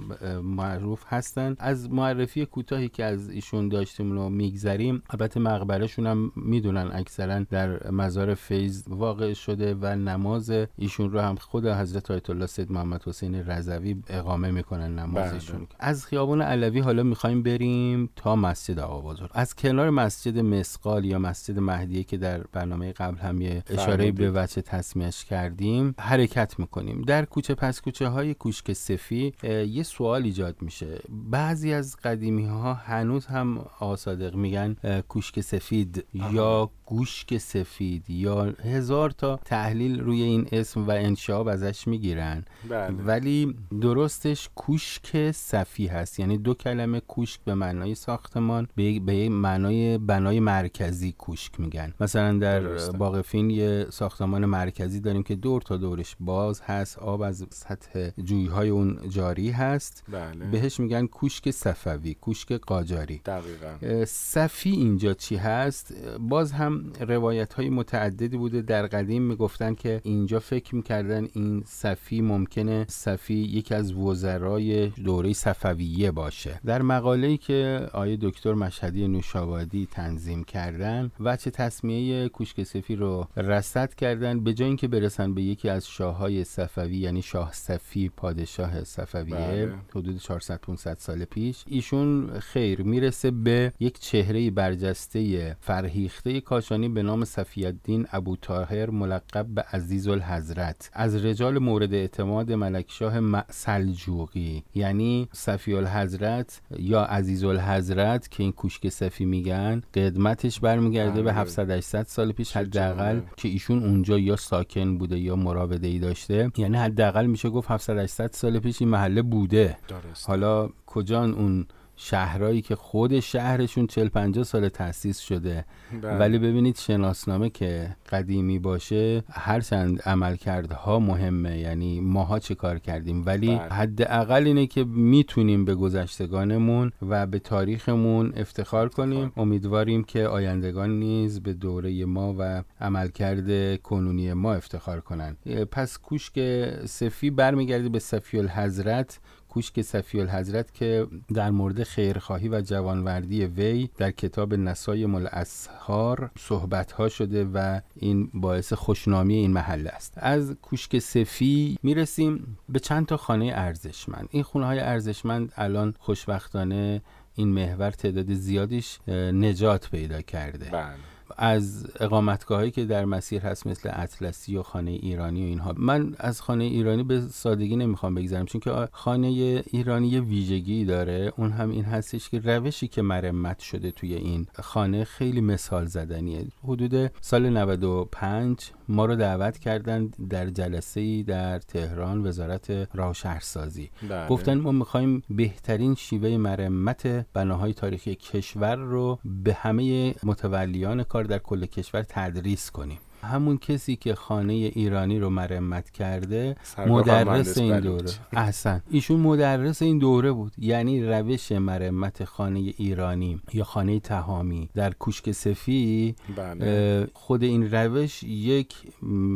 معروف هستن. از معرفی کوتاهی که از ایشون داشتیم رو میگذریم. البته مقبرهشون هم می‌دونن اکثرا در مزار فیض واقع شده و نماز ایشون رو هم خود حضرت آیت الله سید محمد حسین رضوی اقامه می‌کنن نمازشون بله. از خیابان علوی حالا می‌خوایم بریم تا مسجد آقا بزرگ. از کنار مسجد مسقال یا مسجد مهدیه که در برنامه قبل هم یه اشاره. به وجه تصمیمش کردیم حرکت می‌کنیم. در کوچه پس کوچه های کوشک سفی یه سوال ایجاد میشه. بعضی از قدیمی ها هنوز هم آقا صادق میگن کوشک سفید یا گوشک سفید یا هزار تا تحلیل روی این اسم و انشاب ازش می‌گیرن. بله. ولی درستش کوشک صفی هست. یعنی دو کلمه کوشک به معنای ساختمان به به معنای بنای مرکزی کوشک میگن. مثلا در. باقفین یه ساختمان مرکزی داریم که دور تا دورش باز هست آب از سطح جویهای اون جاری هست. بله. بهش میگن کوشک صفوی کوشک قاجاری. دقیقا. صفی اینجا چی هست؟ باز هم روایت های متعددی بوده در قدیم می‌گفتن که اینجا فکر می‌کردن این صفی ممکنه صفی یکی از وزرای دوره صفویه باشه در مقاله‌ای که آیه دکتر مشهدی نوشابادی تنظیم کردن وچه تصمیه کوشک صفی رو رصد کردن به جای اینکه برسن به یکی از شاههای صفوی یعنی شاه صفی پادشاه صفویه بله. حدود 400 500 سال پیش ایشون خیر می‌رسه به یک چهره برجسته فرهیخته کاشانی به نام صفی الدین ابو طاهر ملقب به عزیز الحضرت از رجال مورد اعتماد ملکشاه سلجوقی یعنی صفی الحضرت یا عزیز الحضرت که این کوشک صفی میگن قدمتش برمیگرده به بله. 700 800 سال پیش حداقل. که ایشون اونجا یا ساکن بوده یا مراوده ای داشته یعنی حداقل میشه گفت 700 800 سال پیش این محله بوده درست حالا کجان اون شهرهایی که خود شهرشون 40 50 سال تأسیس شده. بله. ولی ببینید شناسنامه که قدیمی باشه هرچند عملکردها مهمه. یعنی ماها چه کار کردیم. ولی بله. حداقل اینه که می‌تونیم به گذشتگانمون و به تاریخمون افتخار کنیم. امیدواریم که آیندگان نیز به دوره ما و عملکرد کنونی ما افتخار کنن. پس کوشک صفی برمیگرده به صفی الحضرت کوشک صفی الحضرت که در مورد خیرخواهی و جوانوردی وی در کتاب نسای مل اسهار صحبت ها شده و این باعث خوشنامی این محله است. از کوشک صفی می‌رسیم به چند تا خانه ارزشمند. این خونه های ارزشمند الان خوشبختانه این محور تعداد زیادیش نجات پیدا کرده. بله. از اقامتگاه هایی که در مسیر هست مثل اطلسی و خانه ایرانی و اینها. من از خانه ایرانی به سادگی نمی‌خوام بگذرم چون که خانه ایرانی یه ویژگی داره. اون هم این هستش که روشی که مرمت شده توی این خانه خیلی مثال زدنیه حدود سال 95 ما رو دعوت کردن در جلسه ای در تهران وزارت راه شهرسازی بله. گفتن ما می‌خوایم بهترین شیوه مرمت بناهای تاریخی کشور رو به همه متولیان کار در کل کشور تدریس کنیم همون کسی که خانه ایرانی رو مرمت کرده مدرس این. دوره. احسن. ایشون مدرس این دوره بود. یعنی روش مرمت خانه ایرانی یا خانه تهامی. در کوشک سفی بله. خود این روش یک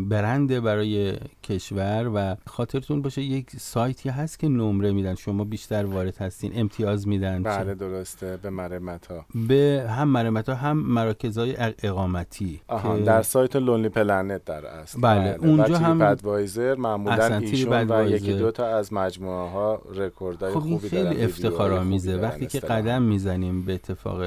برنده برای کشور و خاطرتون باشه. یک سایتی هست که نمره میدن. شما بیشتر وارد هستین امتیاز میدن. بله درسته. به مرمت ها به هم مرمت ها هم مراکزهای اقامتی آها در سایت لونلی پلنت در است بله، اونجا و هم- ادوایزر معمولا ایشون و. یکی دو تا از مجموعه ها رکوردای خب خوبی خیلی دارن افتخار ویدیوهای آمیزه خوبی دارن وقتی که. قدم می‌زنیم به اتفاق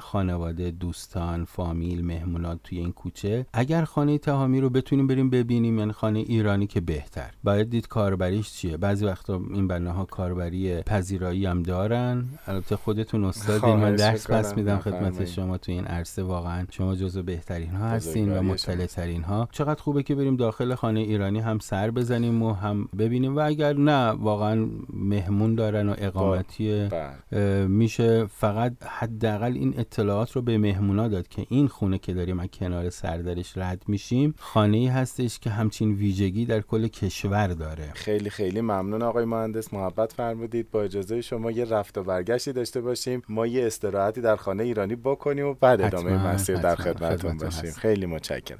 خانواده دوستان فامیل مهمونات توی این کوچه اگر خانه تهامی رو بتونیم بریم ببینیم یعنی خانه ایرانی که بهتر باید دید کاربریش چیه بعضی وقتا این بناها کاربری پذیرایی هم دارن البته خودتون استادین من درس پس. میدم خدمت. شما تو این عرصه واقعا شما جزو بهترین ها هستین و مطلع ترین ها چقدر خوبه که بریم داخل خانه ایرانی هم سر بزنیم و هم ببینیم و اگر نه واقعا مهمون دارن و اقامتی بله. میشه. فقط حداقل این اطلاعات رو به مهمونا داد که این خونه که داریم از کنار سردرش رد میشیم خانه ای هستش که همچین ویژگی در کل کشور داره. خیلی خیلی ممنون آقای مهندس. محبت فرمودید. با اجازه شما یه رفت و برگشتی داشته باشیم. ما یه استراحتی در خانه ایرانی بکنیم و بعد ادامه مسیر در. خدمتتون باشیم. خیلی متشکرم.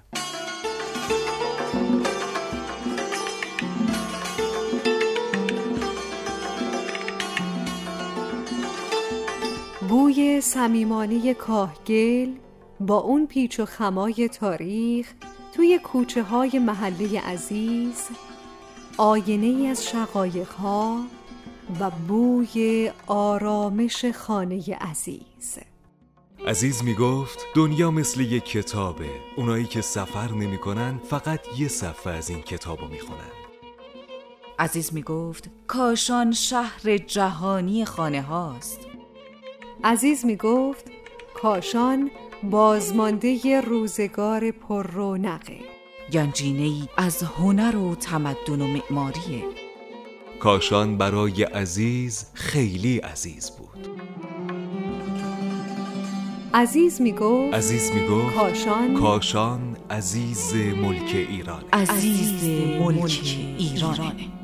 بوی صمیمانه کاهگل با اون پیچ و خمای تاریخ توی کوچه های محله عزیز آینه ای از شقایق ها و بوی آرامش خانه عزیز. عزیز می گفت دنیا مثل یک کتابه. اونایی که سفر نمی‌کنن فقط یه صفحه از این کتابو می‌خونن. عزیز می گفت کاشان شهر جهانی خانه هاست. عزیز می گفت کاشان بازمانده روزگار پر رونقه گنجینه ای از هنر و تمدن و معماریه. کاشان برای عزیز خیلی عزیز بود. عزیز می گفت عزیز می گفت کاشان کاشان عزیز ملک ایران عزیز ملک ایرانه.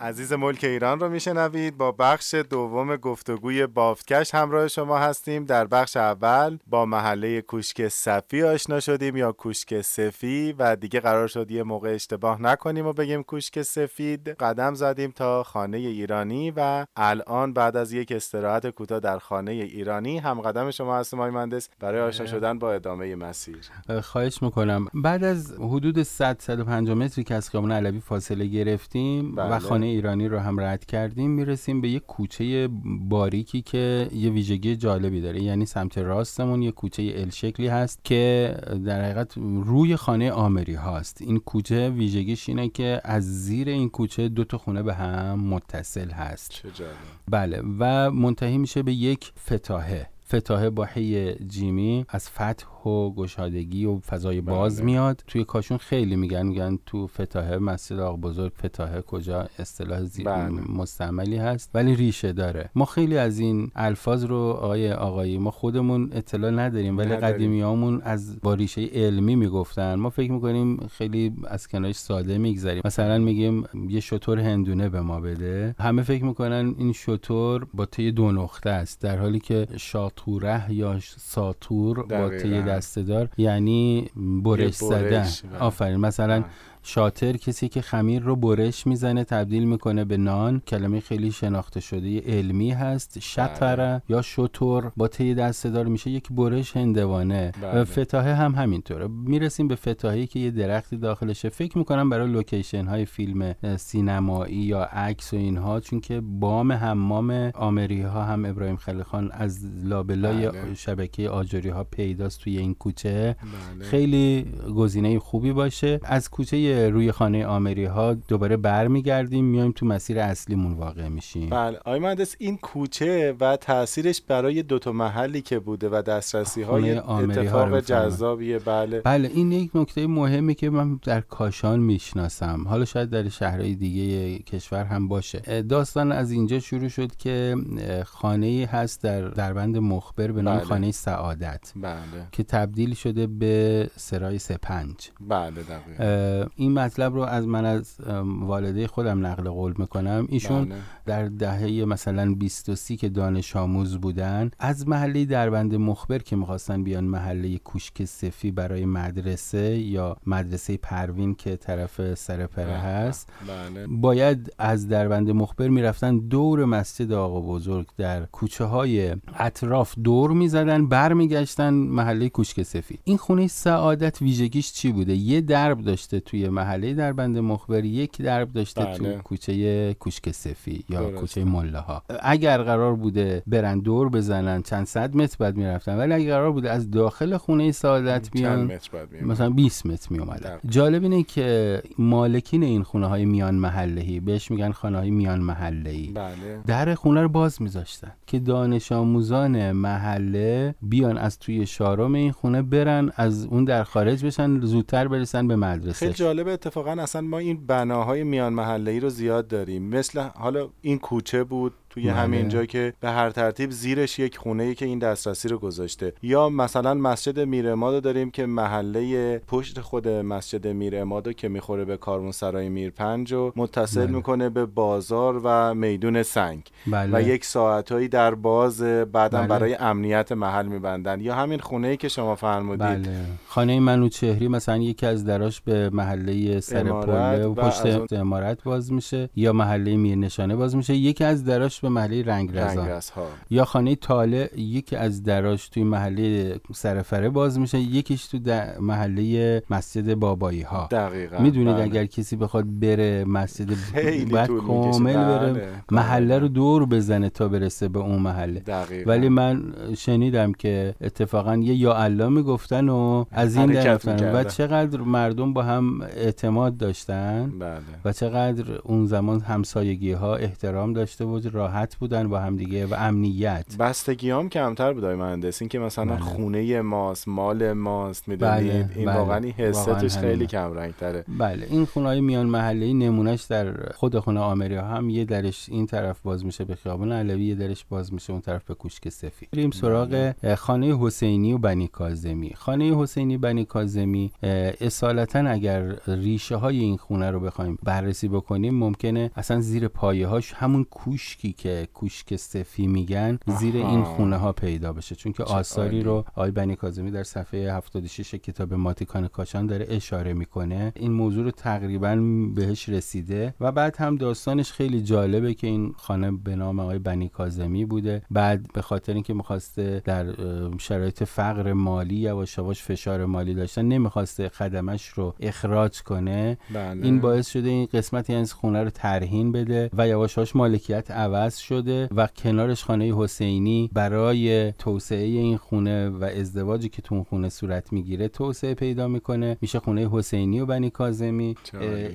عزیز ملک ایران رو میشنوید. با بخش دوم گفتگوی بافتکش همراه شما هستیم. در بخش اول با محله کوشک صفی آشنا شدیم یا کوشک سفی و دیگه قرار شد یه موقع اشتباه نکنیم و بگیم کوشک سفید. قدم زدیم تا خانه ایرانی و الان بعد از یک استراحت کوتاه در خانه ایرانی هم قدم شما هستم آقای مهندس. برای آشنا شدن با ادامه مسیر. خواهش می‌کنم. بعد از حدود 100 150 متری که از خیابان علوی فاصله گرفتیم بله. و خانه ایرانی رو هم رد کردیم می‌رسیم به یک کوچه باریکی که یه ویژگی جالبی داره. یعنی سمت راستمون یه کوچه ال شکلی هست که در حقیقت روی خانه آمری هاست. این کوچه ویژگیش اینه که از زیر این کوچه دو تا خونه به هم متصل هست. چه جالب. بله و منتهی میشه به یک فتاحه. فتاحه با حی جیمی از فتح و گشادگی و فضای باز بله. میاد توی کاشون خیلی میگن میگن تو فتاحه مسجد آق بزرگ فتاحه کجا اصطلاح. بله. مستعملی هست ولی ریشه داره ما خیلی از این الفاظ رو آقای آقایی ما خودمون اطلاع نداریم ولی. قدیمیامون از با ریشه علمی می‌گفتن ما فکر می‌کنیم خیلی از کنارش ساده میگذریم مثلا میگیم یه شطور هندونه به ما بده همه فکر می‌کنن این شطور با تی دو نقطه است در حالی که شاطوره یا ساتور با تی دقیقاً. دسته دار یعنی برش زدن بله. آفرین مثلا شاتر کسی که خمیر رو برش می‌زنه تبدیل می‌کنه به نان. کلمه خیلی شناخته شده. علمی هست شطره یا شطور. با تی دست دار میشه یک برش هندوانه. بله. فتاحه هم همینطوره. می‌رسیم به فتاحه که یه درختی داخلشه. فکر می‌کنم برای لوکیشن های فیلم سینمایی یا عکس و اینها چون که بام حمام آمری ها هم ابراهیم خلیل خان از لابلای بله. شبکه آجری ها پیداست توی این کوچه. بله. خیلی گزینه خوبی باشه. از کوچه روی خانه آمری ها دوباره برمیگردیم میایم تو مسیر اصلیمون واقع میشیم. بله. آقای مهندس این کوچه و تاثیرش برای دو تا محلی که بوده و دسترسی های ها اتفاق می‌فهمم. جذابیه. بله. بله این یک نکته مهمی که من در کاشان می‌شناسم. حالا شاید در شهرهای دیگه کشور هم باشه. داستان از اینجا شروع شد که خانه هست در دربند مخبر به نام بله. خانه سعادت بله. که تبدیل شده به سرای سپنج. بله دقیقا. این مطلب رو از من از والده خودم نقل قول می‌کنم. ایشون بله. در دهه مثلا 20 و 30 که دانش آموز بودن از محله دربند مخبر که می‌خواستن بیان محله کوشک سفی برای مدرسه یا مدرسه پروین که طرف سرپره هست بله. باید از دربند مخبر می‌رفتن دور مسجد آقا بزرگ در کوچه های اطراف دور می‌زدن برمیگشتن محله کوشک سفید این خونه سعادت ویژگیش چی بوده؟ یه درب داشته توی محله دربند مخبر یک درب داشته بله. تو کوچه کوشک سفی یا درسته. کوچه ملاها اگر قرار بوده برن دور بزنن چند صد متر بعد می‌رفتن ولی اگر قرار بوده از داخل خونه سعادت بیان؟ مثلا 20 متر می اومدن. جالب اینه که مالکین این خونه های میان محلهی بهش میگن خانه های میان محلهی بله در خونه رو باز میذاشتن که دانش آموزان محله بیان از توی شارم این خونه برن از اون در خارج بشن زودتر برسن به مدرسه خیلی جالبه اتفاقا اصلا ما این بناهای میان محله ای رو زیاد داریم. مثل حالا این کوچه بود توی بله. همین جا که به هر ترتیب زیرش یک خونه ای که این دسترسی رو گذاشته یا مثلا مسجد میر اماد داریم که محله پشت خود مسجد میر اماد که می‌خوره به کاروانسرای میر پنج و متصل بله. می‌کنه به بازار و میدون سنگ بله. و یک ساعتهایی در باز بعدم بله. برای امنیت محل میبندن یا همین خونه ای که شما فرمودید بله خانه منوچهری مثلا یکی از دراش به محله سر پله و پشت امارت باز میشه یا محله میرنشانه باز میشه یکی از دراش به محله رنگرزان رنگرز ها یا خانه طالع یکی از دراش توی محله سرفره باز میشه یکیش تو محله مسجد بابایی ها دقیقا می‌دونید بله. اگر کسی بخواد بره مسجد [LAUGHS] می‌کشه. کامل بره بله، محله. رو دور بزنه تا برسه به اون محله دقیقا ولی من شنیدم که اتفاقا یه یا الله می‌گفتن و از این حرکت در رفتن و. چقدر مردم با هم اعتماد داشتن بله و چقدر اون زمان همسایگی ها احترام داشته بود راحت بودن با هم دیگه و امنیت. بستگی هم کمتر بود مهندس. این که مثلا بله. خونه ماست مال ماست می‌دونید بله، این بله. واقعا این حسه توش خیلی. کم رنگ تره بله این خونه های میان محله نمونهش در خود خونه آمری ها هم یه درش این طرف باز میشه به خیابان علوی یه درش باز میشه اون طرف به کوشک سفید. بریم سراغ اه، خانه حسینی و بنی کاظمی خانه حسینی بنی کاظمی اصالتا اگر ریشه های این خونه رو بخوایم بررسی بکنیم ممکنه اصلا زیر پایه هاش همون کوشکی که کوشک سفی میگن زیر. این خونه ها پیدا بشه چون که آثاری عالی. رو آقای بنی کاظمی در صفحه 76 کتاب ماتیکان کاشان داره اشاره می‌کنه این موضوع رو تقریبا بهش رسیده و بعد هم داستانش خیلی جالبه که این خانه به نام آقای بنی کاظمی بوده بعد به خاطر اینکه می‌خواسته در شرایط فقر مالی یواش یواش فشار مالی داشتن نمی‌خواسته خدمش رو اخراج کنه بله. این باعث شده این قسمتی از خونه رو ترهین بده و یواش یواش مالکیت عوض شده و کنارش خانه حسینی برای توسعه این خونه و ازدواجی که تو اون خونه صورت می‌گیره توسعه پیدا می‌کنه. میشه خونه حسینی و بنی کاظمی.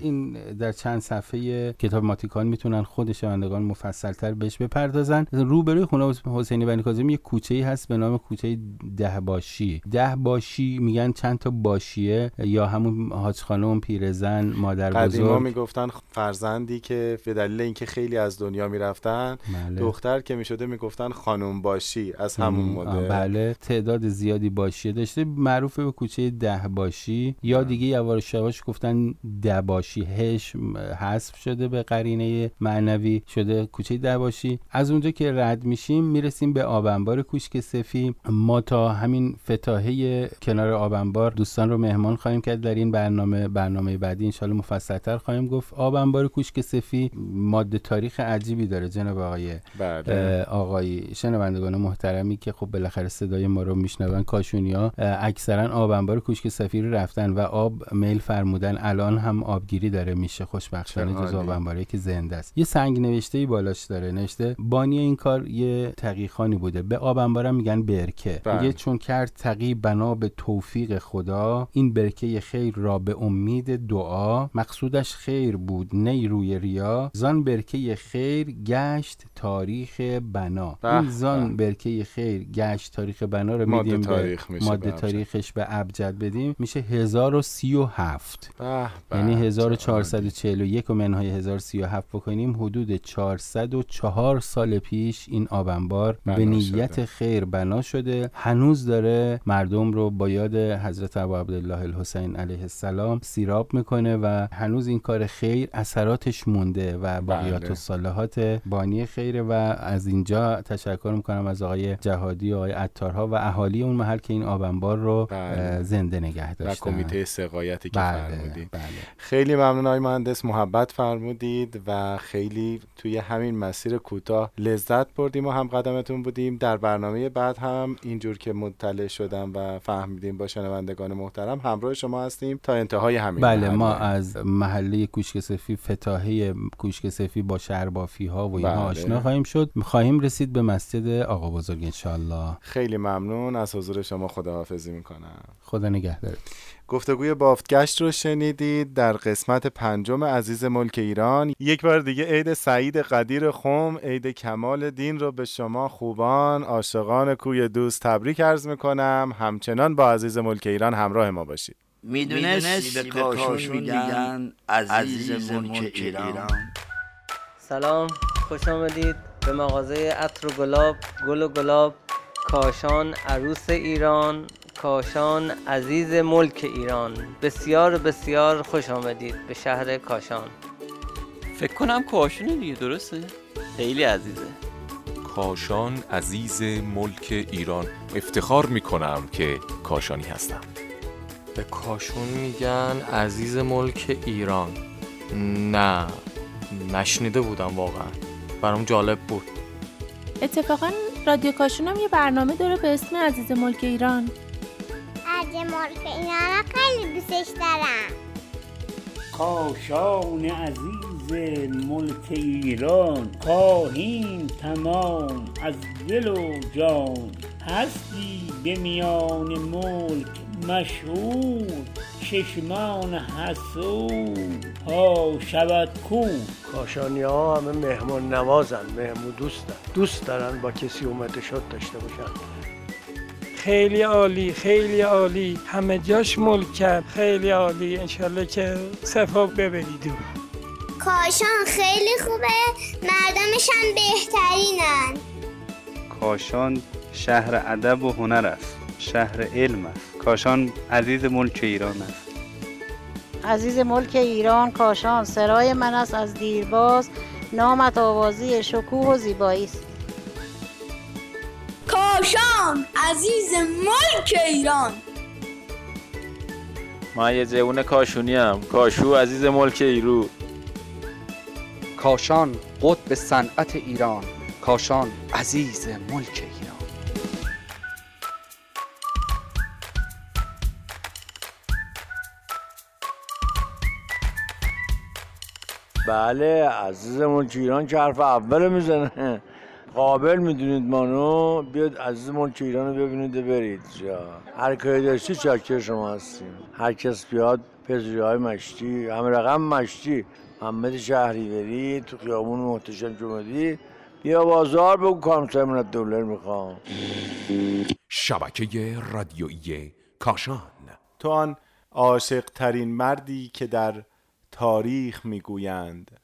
این در چند صفحه کتاب ماتیکان می‌تونن خود شنوندگان مفصلتر بهش بپردازن. روبروی خونه حس- حسینی بنی کاظمی یه کوچه ای هست به نام کوچه ده باشی ده باشی میگن چند تا باشیه یا همون حاج خانم پیرزن مادر قدیما بزرگ. می‌گفتن فرزندی که به دلیل اینکه خیلی از دنیا می‌رفتن می‌گفتن بله. دختر که می‌شده می‌گفتن خانم باشی از همون مدل. بله تعداد زیادی باشی داشته. معروف به کوچه ده باشی. یا دیگه یواش یواش گفتن ده باشی. هش حذف شده به قرینه معنوی شده کوچه ده باشی. از اونجا که رد میشیم می‌رسیم به آبنبار کوشک سفی. ما تا همین فتاحه کنار آبنبار دوستان رو مهمان خواهیم کرد در این برنامه. برنامه بعدی انشالله مفصلتر خواهیم گفت. آبنبار کوشک سفی ماده تاریخ عجیبی داره. جناب آقای بله. آقای شنوندگان محترمی که خب بالاخره صدای ما رو میشنون کاشونیا اکثرا آب انبار کوشک سفیر رفتن و آب میل فرمودن الان هم آبگیری داره میشه. خوشبختانه جز عالی. آب انباری که زنده است. یه سنگ نوشته ای بالاش داره. نوشته بانی این کار یه تقیخانی بوده. به آب انبارم میگن برکه. بله. میگه چون کرد تقی بنا به توفیق خدا این برکه خیر را به امید دعا. مقصودش خیر بود نی روی ریا. زان برکه خیر گشت تاریخ بنا به این زان برکه خیر گشت تاریخ بنا رو ماده میدیم به تاریخ میشه ماده به. تاریخش به ابجد بدیم میشه 1037 به به. یعنی چه 1441 و منهای 1037 بکنیم حدود 404 سال پیش این آبنبار به نیت شده. خیر بنا شده هنوز داره مردم رو با یاد حضرت ابو عبدالله الحسین علیه السلام سیراب می‌کنه و هنوز این کار خیر اثراتش مونده و باقیات بله. و صالحات بانی خیره و از اینجا تشکر می‌کنم از آقای جهادی و آقای عطارها و اهالی اون محل که این آبنبار رو بله. زنده نگه و داشتن کمیته سقایتی که بله فرمودید بله خیلی ممنون آقای مهندس محبت فرمودید و خیلی توی همین مسیر کوتاه لذت بردیم و هم قدمتون بودیم در برنامه بعد هم اینجور که مطلع شدم و فهمیدیم با شنوندگان محترم همراه شما هستیم تا انتهای همین بله محله. ما از محله کوشک سفی فتاحه کوشک سفی با شهربافی ها و اینها. آشنا خواهیم شد. خواهیم رسید به مسجد آقا بزرگ انشالله خیلی ممنون. از حضور شما خداحافظی می‌کنم. خدا نگهدار گفتگوی بافتگشت رو شنیدید در قسمت پنجم عزیز ملک ایران. یک بار دیگه عید سعید قدیر خم عید کمال دین رو به شما خوبان عاشقان کوی دوست تبریک عرض می‌کنم. همچنان با عزیز ملک ایران همراه ما باشید. می‌دونستی به کاشون میگن عزیز ملک ایران. سلام خوش آمدید به مغازه عطر و گلاب گل و گلاب کاشان عروس ایران کاشان عزیز ملک ایران. بسیار بسیار خوش آمدید به شهر کاشان. فکر کنم کاشونه دیگه درسته؟ خیلی عزیزه. کاشان عزیز ملک ایران. افتخار می‌کنم که کاشانی هستم. به کاشون میگن عزیز ملک ایران. نه. نشنیده بودم واقعا. برام جالب بود. اتفاقا رادیو کاشون هم یه برنامه داره به اسم عزیز ملک ایران. عزیز ملک ایران خیلی دوستش دارم. کاشان عزیز ملک ایران خواهیم تمام از دل و جان. هستی به میان ملک مشهور چشمان حسود. ها شود کو؟ کاشانی ها همه مهمان نوازن مهمون دوستن. دوست دارن با کسی اومده شد داشته باشن. خیلی عالی خیلی عالی. همه جاش ملک کرد خیلی عالی. انشالله که صفا ببرید کاشان خیلی خوبه. مردمش هم بهترینن. کاشان شهر ادب و هنر است. شهر علم است. کاشان عزیز ملک ایران است. عزیز ملک ایران کاشان سرای من است از دیرباز نامت آوازی شکوه و زیبایی است. کاشان عزیز ملک ایران. من یه جوون کاشونی هم کاشو عزیز ملک ایرو. کاشان قطب صنعت ایران. کاشان عزیز ملک ایران بله عزیز ملک ایران که حرف اول می‌زنه. قابل می‌دونید مانو؟ بیاد عزیز ملک ایران رو ببینید و برید جا. هر کاری داشتی چاکر شما هستیم. هر کس بیاد پزوری های مشتی همه رقم مشتی محمد شهریوری تو خیابون محتشم جمعی بیا بازار بگو کام من دلار می‌خوام. شبکه رادیویی کاشان. تو آن عاشق ترین مردی که در تاریخ می‌گویند.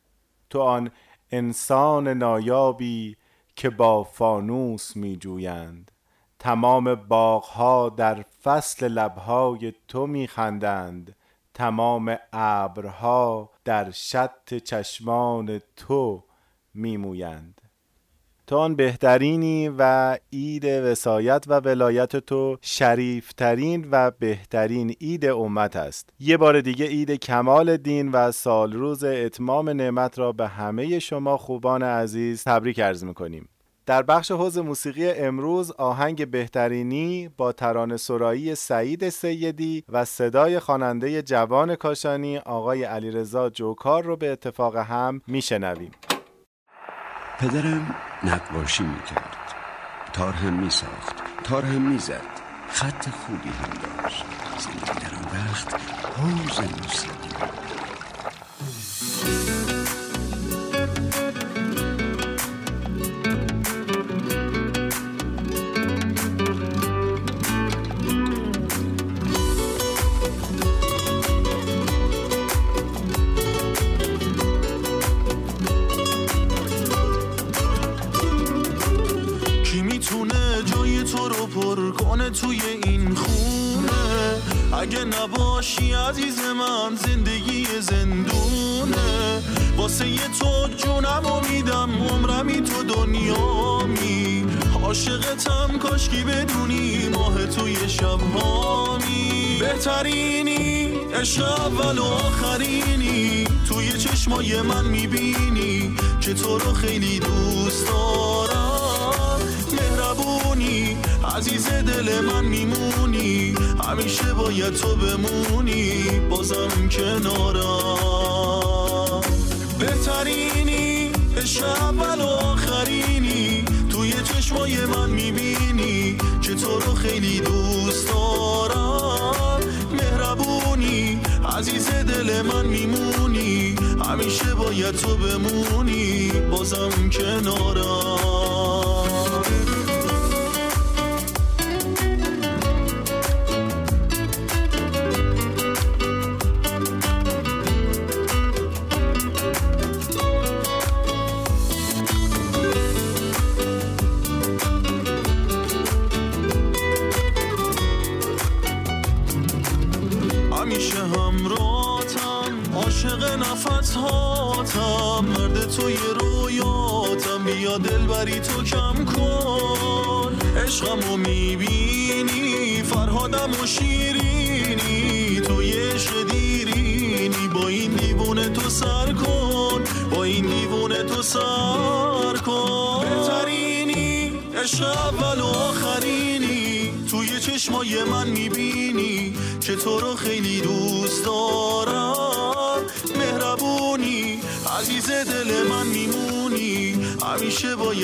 تو آن انسان نایابی که با فانوس می جویند تمام باغها در فصل لبهای تو می خندند تمام ابرها در شط چشمان تو می مویند تو آن بهترینی و عید وسایت و ولایت تو شریفترین و بهترین عید امت است. یه بار دیگه عید کمال دین و سال روز اتمام نعمت را به همه شما خوبان عزیز تبریک عرض می‌کنیم. در بخش حوز موسیقی امروز آهنگ بهترینی با ترانه سرایی سعید سیدی و صدای خواننده جوان کاشانی آقای علیرضا جوکار رو به اتفاق هم میشنویم. پدرم نقاشی می‌کرد. تار هم میساخت تار هم می‌زد. خط خوبی هم داشت. زندگی در آن وقت حوز موسیقی تو رو پر کنه توی این خونه. اگه نباشی عزیز من زندگی زندونه. واسه یه تو جونم و میدم عمرمی تو دنیامی عاشقتم کاشکی بدونی ماه توی شب هامی بهترینی عشق اول و آخرینی. توی چشمای من می‌بینی که تو رو خیلی دوست دارم. مهربونی عزیز دل من میمونی همیشه باید تو بمونی بازم کنارم بهترینی عشق اول و آخرینی توی چشمای من می‌بینی که تو رو خیلی دوست دارم. مهربونی عزیز دل من میمونی همیشه باید تو بمونی بازم کنارم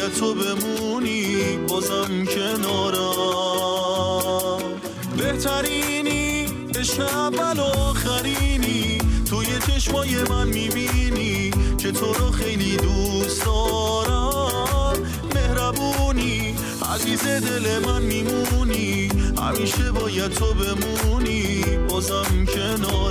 باید تو بمونی بازم کنارم بهترینی عشق اول آخرینی. توی چشمای من می‌بینی که تو رو خیلی دوست دارم. مهربونی عزیز دل من میمونی. همیشه باید تو بمونی بازم کنارم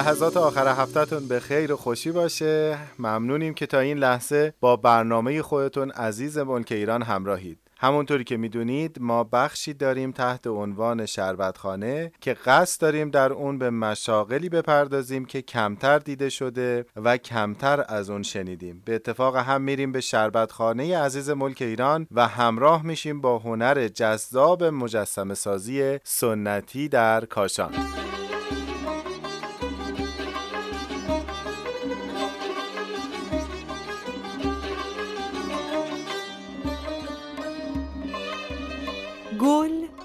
لحظات آخر هفتهتون به خیر و خوشی باشه. ممنونیم که تا این لحظه با برنامه خودتون عزیز ملک ایران همراهید. همونطوری که می‌دونید ما بخشی داریم تحت عنوان شربتخانه که قصد داریم در اون به مشاغلی بپردازیم که کمتر دیده شده و کمتر از اون شنیدیم. به اتفاق هم میریم به شربتخانه عزیز ملک ایران و همراه میشیم با هنر جذاب مجسم سازی سنتی در کاشان.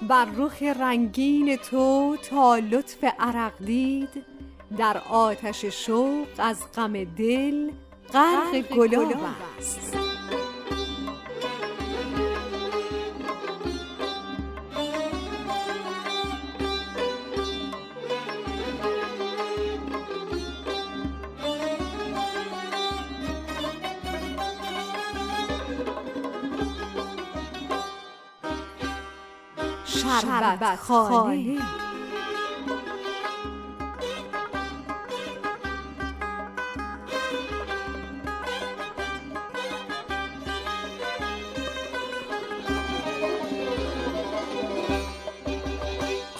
بر رخ رنگین تو تا لطف عرق دید در آتش شوق از غم دل غرق گلاب است. خانه.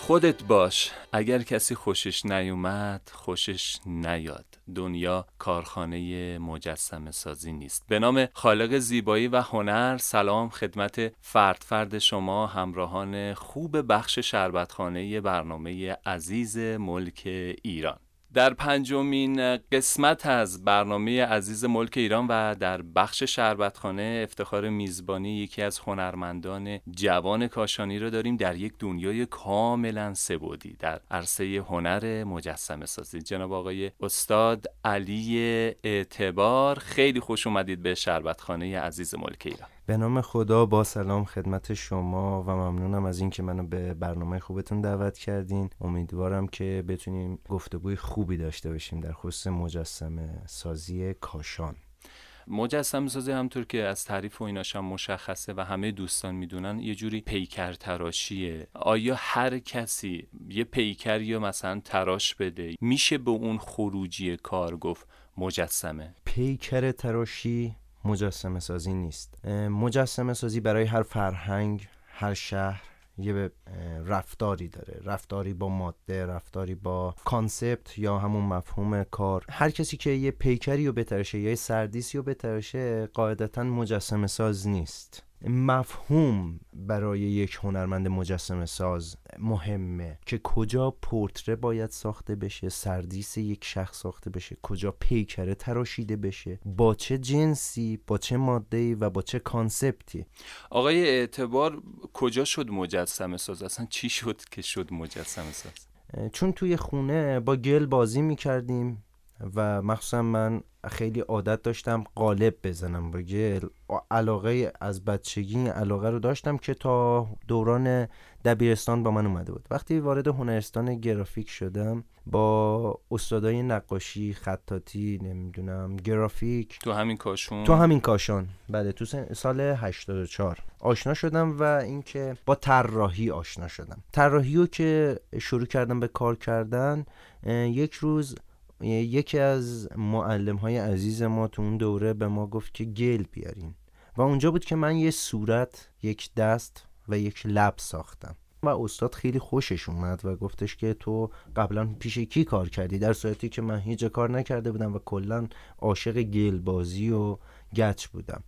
خودت باش. اگر کسی خوشش نیومد خوشش نیاد. دنیا کارخانه مجسم سازی نیست. به نام خالق زیبایی و هنر سلام خدمت فرد فرد شما همراهان خوب بخش شربتخانه برنامه عزیز ملک ایران. در پنجمین قسمت از برنامه عزیز ملک ایران و در بخش شربتخانه افتخار میزبانی یکی از هنرمندان جوان کاشانی رو داریم در یک دنیای کاملا سبودی در عرصه هنر مجسم سازی. جناب آقای استاد علی اعتبار خیلی خوش اومدید به شربتخانه عزیز ملک ایران. به نام خدا با سلام خدمت شما و ممنونم از اینکه منو به برنامه خوبتون دعوت کردین. امیدوارم که بتونیم گفتگوی خوبی داشته باشیم در خصوص مجسمه سازی کاشان. مجسمه سازی همونطور که از تعریف و ایناش هم مشخصه و همه دوستان می‌دونن یه جوری پیکر تراشیه آیا هر کسی یه پیکر یا مثلا تراش بده میشه به اون خروجی کار گفت مجسمه؟ پیکر تراشی مجسمه سازی نیست. مجسمه سازی برای هر فرهنگ هر شهر یه رفتاری داره. رفتاری با ماده رفتاری با concept یا همون مفهوم کار. هر کسی که یه پیکری رو بتراشه یا یه سردیسی رو بتراشه قاعدتا مجسمه ساز نیست. مفهوم برای یک هنرمند مجسم ساز مهمه که کجا پورتره باید ساخته بشه سردیس یک شخص ساخته بشه کجا پیکره تراشیده بشه با چه جنسی با چه ماده و با چه کانسپتی؟ آقای اعتبار کجا شد مجسم ساز؟ اصلا چی شد که شد مجسم ساز؟ چون توی خونه با گل بازی می‌کردیم و مخصوصا من خیلی عادت داشتم قالب بزنم. با گل علاقه از بچگی علاقه رو داشتم که تا دوران دبیرستان با من اومده بود. وقتی وارد هنرستان گرافیک شدم با استادای نقاشی خطاطی نمی‌دونم گرافیک. تو همین کاشون؟ تو همین کاشان. بله تو سال 84 آشنا شدم و اینکه با طراحی آشنا شدم. طراحی رو که شروع کردم به کار کردن یک روز یکی از معلم های عزیز ما تو اون دوره به ما گفت که گل بیارین. و اونجا بود که من یه صورت یک دست و یک لب ساختم. و استاد خیلی خوشش اومد و گفتش که تو قبلا پیش کی کار کردی؟ در صورتی که من هیچ کار نکرده بودم و کلا عاشق گل بازی و گچ بودم.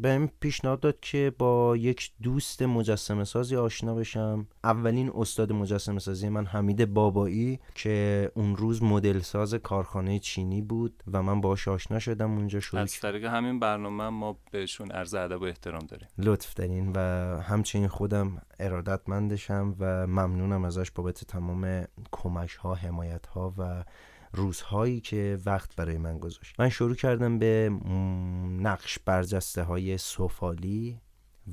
بهم پیشنهاد داد که با یک دوست مجسمه سازی آشنا بشم. اولین استاد مجسمه سازی من حمید بابایی که اون روز مدل ساز کارخانه چینی بود و من باهاش آشنا شدم اونجا شروع از طریق همین برنامه ما بهشون عرض ادب و احترام داریم. لطف دارین و همچنین خودم ارادتمندشم و ممنونم ازش بابت تمام کمک ها حمایت ها و روزهایی که وقت برای من گذاشت. من شروع کردم به نقش برجسته های سفالی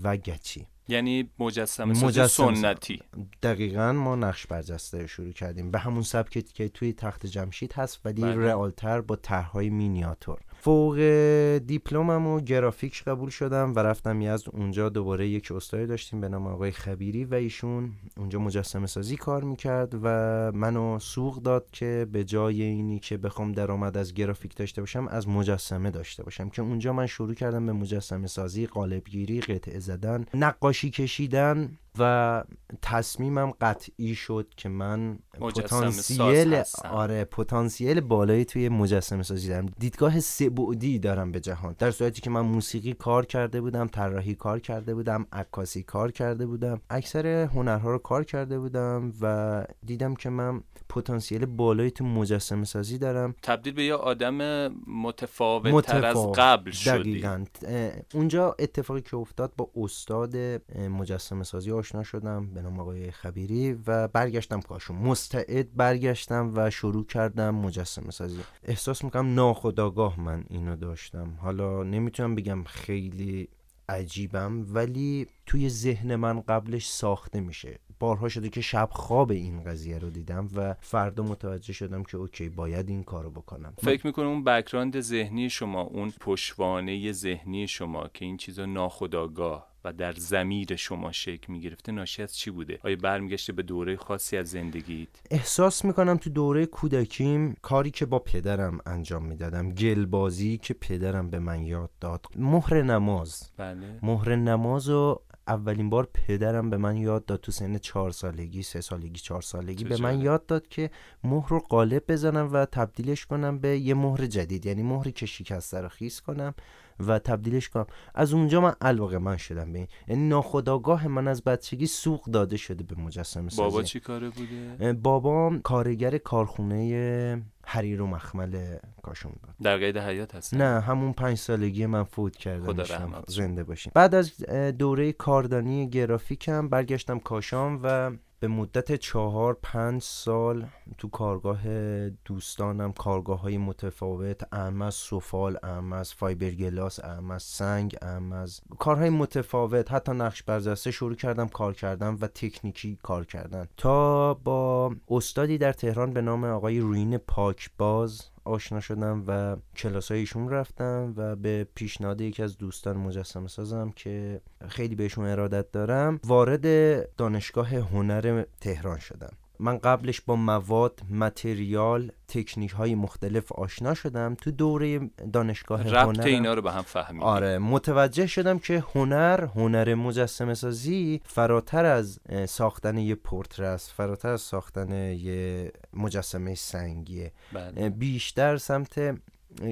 و گچی. یعنی مجسم, مجسم سنتی. دقیقا ما نقش برجسته شروع کردیم. به همون سبکی که توی تخت جمشید هست ولی بله. رئالتر با طرحهای مینیاتور. فوق دیپلمم و گرافیک قبول شدم و رفتم یزد اونجا. دوباره یک استادی داشتیم به نام آقای خبیری و ایشون اونجا مجسمه سازی کار می‌کرد و منو سوق داد که به جای اینی که بخوام درآمد از گرافیک داشته باشم از مجسمه داشته باشم. که اونجا من شروع کردم به مجسمه سازی قالبگیری قطعه زدن نقاشی کشیدن. و تصمیمم قطعی شد که من پتانسیل آره پتانسیل بالایی توی مجسمه سازی دارم. دیدگاه سبعدی دارم به جهان. در صورتی که من موسیقی کار کرده بودم طراحی کار کرده بودم عکاسی کار کرده بودم اکثر هنرها رو کار کرده بودم و دیدم که من پتانسیل بالایی تو مجسمه سازی دارم. تبدیل به یه آدم متفاوت تر از قبل شدی. اونجا اتفاقی که افتاد با استاد مجسمه سازی آشنا شدم به نام آقای خبیری و برگشتم کاشون مستعد برگشتم و شروع کردم مجسمه سازی. احساس می‌کنم ناخداگاه من اینو داشتم. حالا نمی‌تونم بگم خیلی عجیبم ولی توی ذهن من قبلش ساخته میشه. بارها شده که شب خواب این قضیه رو دیدم و فردا متوجه شدم که اوکی باید این کارو بکنم. فکر می‌کنم اون بکراند ذهنی شما اون پشوانه ذهنی شما که این چیزا ناخداگاه و در زمیر شما شکل می‌گرفته ناشی از چی بوده؟ آیا برمیگشته به دوره خاصی از زندگیت؟ احساس می‌کنم تو دوره کودکیم کاری که با پدرم انجام می‌دادم گلبازی که پدرم به من یاد داد. مهر نماز. بله. مهر نماز و اولین بار پدرم به من یاد داد تو سن چهار سالگی سه سالگی چهار سالگی به من یاد داد که مهر رو قالب بزنم و تبدیلش کنم به یه مهر جدید. یعنی مهری که شکسته رو خیس کنم. و تبدیلش کنم. از اونجا من علاقه من شدم به این. یعنی ناخداگاه من از بچگی سوق داده شده به مجسمه سازی. بابا چی کاره بوده؟ بابام کارگر کارخونه حریر و مخمل کاشون بود. در قید حیات هست نه همون پنج سالگی من فوت کردم خدا. رحمت زنده باشیم بعد از دوره کاردانی گرافیکم برگشتم کاشان و به مدت چهار پنج سال تو کارگاه دوستانم کارگاه های متفاوت اهم از سفال اهم از فایبر گلاس اهم از سنگ اهم از کارهای متفاوت. حتی نقش برجسته شروع کردم کار کردم و تکنیکی کار کردن. تا با استادی در تهران به نام آقای روین پاکباز آشنا شدم و کلاس ایشون رفتم و به پیشنهاد یکی از دوستان مجسمه سازم که خیلی بهشون ارادت دارم وارد دانشگاه هنر تهران شدم. من قبلش با مواد متریال تکنیک های مختلف آشنا شدم تو دوره دانشگاه ربط هنر. اینا رو به هم فهمیدی آره متوجه شدم که هنر هنر مجسمه سازی فراتر از ساختن یه پورتره است فراتر از ساختن یه مجسمه سنگیه. بله. بیشتر سمت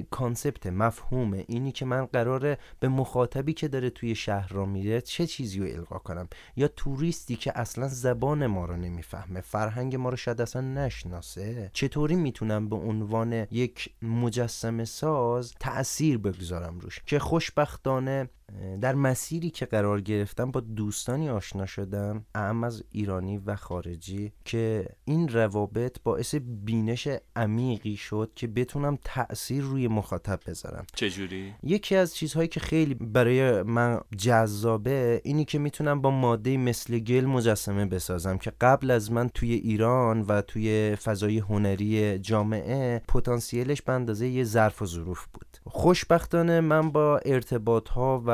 کانسپت مفهوم اینی که من قراره به مخاطبی که داره توی شهر را میره چه چیزی رو القا کنم؟ یا توریستی که اصلا زبان ما رو نمی‌فهمه فرهنگ ما رو شاید اصلا نشناسه؟ چطوری می‌تونم به عنوان یک مجسمه ساز تأثیر بگذارم روش؟ که خوشبختانه در مسیری که قرار گرفتم با دوستانی آشنا شدم اهم از ایرانی و خارجی که این روابط باعث بینش عمیقی شد که بتونم تأثیر روی مخاطب بذارم چجوری؟ یکی از چیزهایی که خیلی برای من جذابه اینی که می‌تونم با ماده مثل گل مجسمه بسازم که قبل از من توی ایران و توی فضای هنری جامعه پتانسیلش به اندازه یه ظرف و ظروف بود خوشبختانه من با ارتباط ها و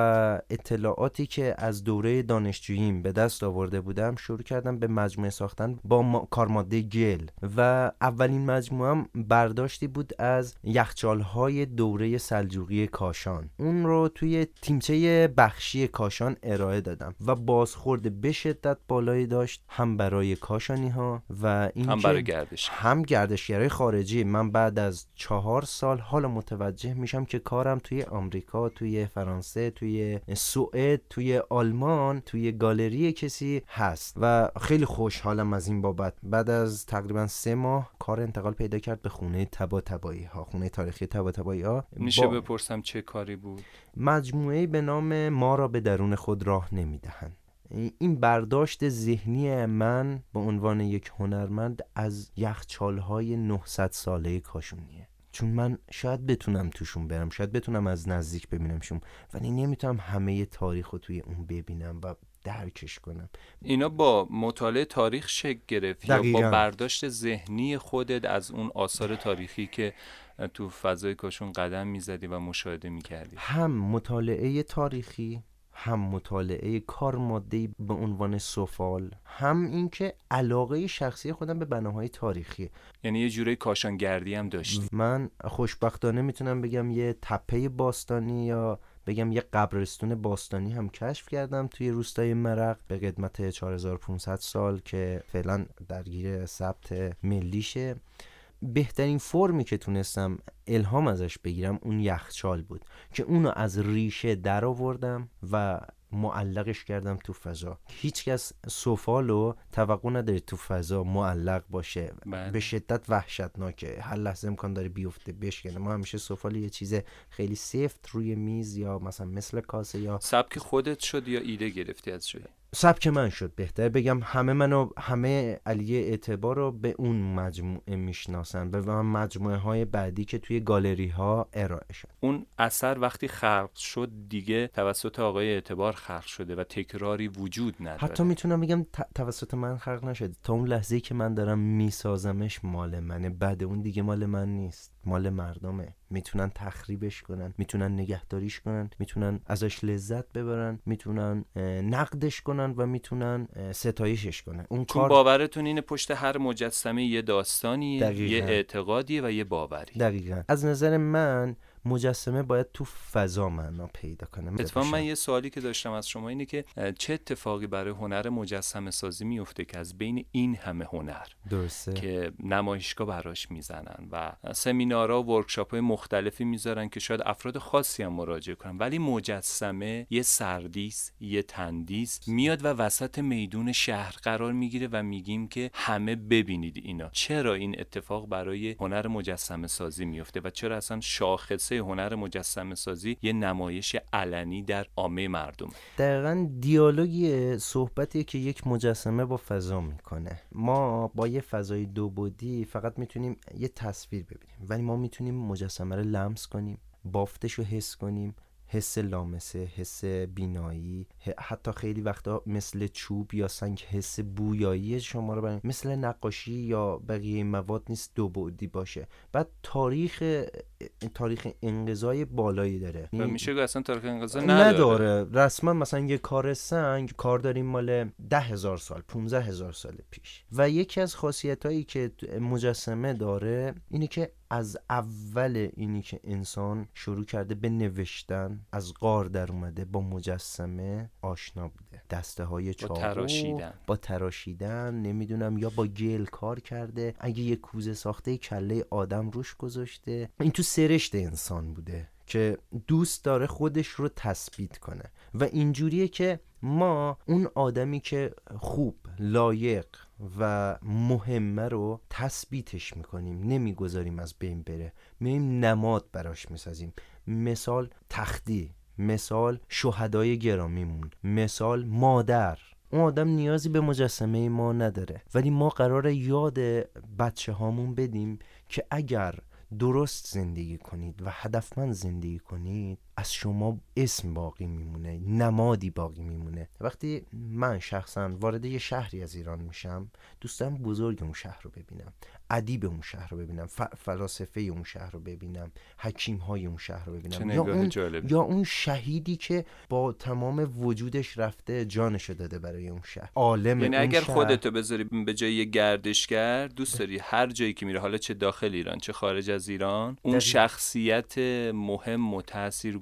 اطلاعاتی که از دوره دانشجوییم به دست آورده بودم شروع کردم به مجموعه ساختن با ما... کارماده گل. و اولین مجموعه برداشتی بود از یخچال های دوره سلجوقی کاشان. اون رو توی تیمچه بخشی کاشان ارائه دادم و بازخورد به شدت بالایی داشت هم برای کاشانی ها و این هم برای گردش هم گردشگرای خارجی. من بعد از چهار سال حالا متوجه میشم که کارم توی آمریکا توی فرانسه توی سوئد توی آلمان توی گالری کسی هست و خیلی خوشحالم از این بابت. بعد از تقریبا سه ماه کار انتقال پیدا کرد به خونه تبا تبایی ها خونه تاریخی تبا تبایی ها میشه بپرسم چه کاری بود؟ مجموعه به نام ما را به درون خود راه نمی‌دهند. این برداشت ذهنی من به عنوان یک هنرمند از یخچالهای 900 ساله کاشونیه. چون من شاید بتونم توشون برم شاید بتونم از نزدیک ببینمشون ولی نمی‌تونم همه تاریخ رو توی اون ببینم و درکش کنم. اینا با مطالعه تاریخ شکل گرفت یا با برداشت ذهنی خودت از اون آثار تاریخی که تو فضای کاشون قدم می‌زدی و مشاهده می‌کردی؟ هم مطالعه تاریخی هم مطالعه کار ماده به عنوان سفال هم اینکه علاقه شخصی خودم به بناهای تاریخی. یعنی یه جوره کاشانگردی هم داشت من خوشبختانه می‌تونم بگم یه تپه باستانی یا بگم یه قبرستون باستانی هم کشف کردم توی روستای مرق به قدمت 4500 سال که فعلا درگیر ثبت ملیشه. بهترین فرمی که تونستم الهام ازش بگیرم اون یخچال بود که اونو از ریشه در آوردم و معلقش کردم تو فضا. هیچکس سفالو توقع نداره تو فضا معلق باشه. بله. به شدت وحشتناکه. هر لحظه امکان داره بیفته بشکنه. ما همیشه سفال یه چیز خیلی سفت روی میز یا مثلا مثل کاسه یا سبک خودت شد یا ایده گرفتی از جایی؟ سبک من شد بهتر بگم. همه منو همه علی اعتبار رو به اون مجموعه می‌شناسن به مجموعه های بعدی که توی گالری ها ارائه شد. اون اثر وقتی خلق شد دیگه توسط آقای اعتبار خلق شده و تکراری وجود نداره. حتی می‌تونم بگم توسط من خلق نشده تا اون لحظه که من دارم میسازمش مال منه. بعد اون دیگه مال من نیست. مال مردمه. می‌تونن تخریبش کنن می‌تونن نگهداریش کنن می‌تونن ازش لذت ببرن می‌تونن نقدش کنن و می‌تونن ستایشش کنن. اون کار باورتون اینه پشت هر مجسمه یه داستانی. یه اعتقادی و یه باوری. دقیقا. از نظر من مجسمه باید تو فضا معنا پیدا کنه. اتفاقا من یه سوالی که داشتم از شما اینه که چه اتفاقی برای هنر مجسمه سازی میفته که از بین این همه هنر درسته. که نمایشگاه براش می‌زنن و سمینارها و ورکشاپ های مختلفی می‌ذارن که شاید افراد خاصی هم مراجعه کنن ولی مجسمه یه سردیس یه تندیس میاد و وسط میدون شهر قرار می‌گیره و میگیم که همه ببینید اینا. چرا این اتفاق برای هنر مجسمه سازی میفته و چرا اصلا شاخصه هنر مجسمه سازی یه نمایش علنی در عامه مردم. دقیقا دیالوگی صحبتی که یک مجسمه با فضا می‌کنه. ما با یه فضای دو بودی فقط می‌تونیم یه تصویر ببینیم ولی ما می‌تونیم مجسمه رو لمس کنیم بافتش رو حس کنیم. حس لامسه حس بینایی حتی خیلی وقتا مثل چوب یا سنگ حس بویایی شما رو مثل نقاشی یا بقیه مواد نیست دو بعدی باشه. بعد تاریخ تاریخ انقضای بالایی داره. و میشه که اصلا تاریخ انقضا نداره. نداره. رسما مثلا یه کار سنگ کار داریم مال ده هزار سال 15 هزار سال پیش. و یکی از خاصیت هایی که مجسمه داره اینه که از اول اینی که انسان شروع کرده به نوشتن از غار در اومده با مجسمه آشنا بوده. دسته های چاقو با تراشیدن. با تراشیدن نمی‌دونم یا با گل کار کرده. اگه یه کوزه ساخته کله آدم روش گذاشته. این تو سرشت انسان بوده که دوست داره خودش رو تثبیت کنه. و اینجوریه که ما اون آدمی که خوب لایق و مهمه رو تثبیتش می‌کنیم نمی‌گذاریم از بین بره. میایم نماد براش می‌سازیم. مثال تختی مثال شهدای گرامیمون مثال مادر. اون آدم نیازی به مجسمه ما نداره. ولی ما قرار یاد بچه هامون بدیم که اگر درست زندگی کنید و هدفمند زندگی کنید از شما اسم باقی میمونه نمادی باقی میمونه. وقتی من شخصا وارد یه شهری از ایران میشم دوستم بزرگ اون شهر رو ببینم ادیب اون شهر رو ببینم فلاسفه اون شهر رو ببینم حکیم های اون شهر رو ببینم. یا اون, یا اون شهیدی که با تمام وجودش رفته جانشو داده برای اون شهر. عالم یعنی اگر شهر... خودتو بذاری به جای گردشگر دوست داری هر جایی که میره حالا چه داخل ایران چه خارج از ایران اون شخصیت مهم و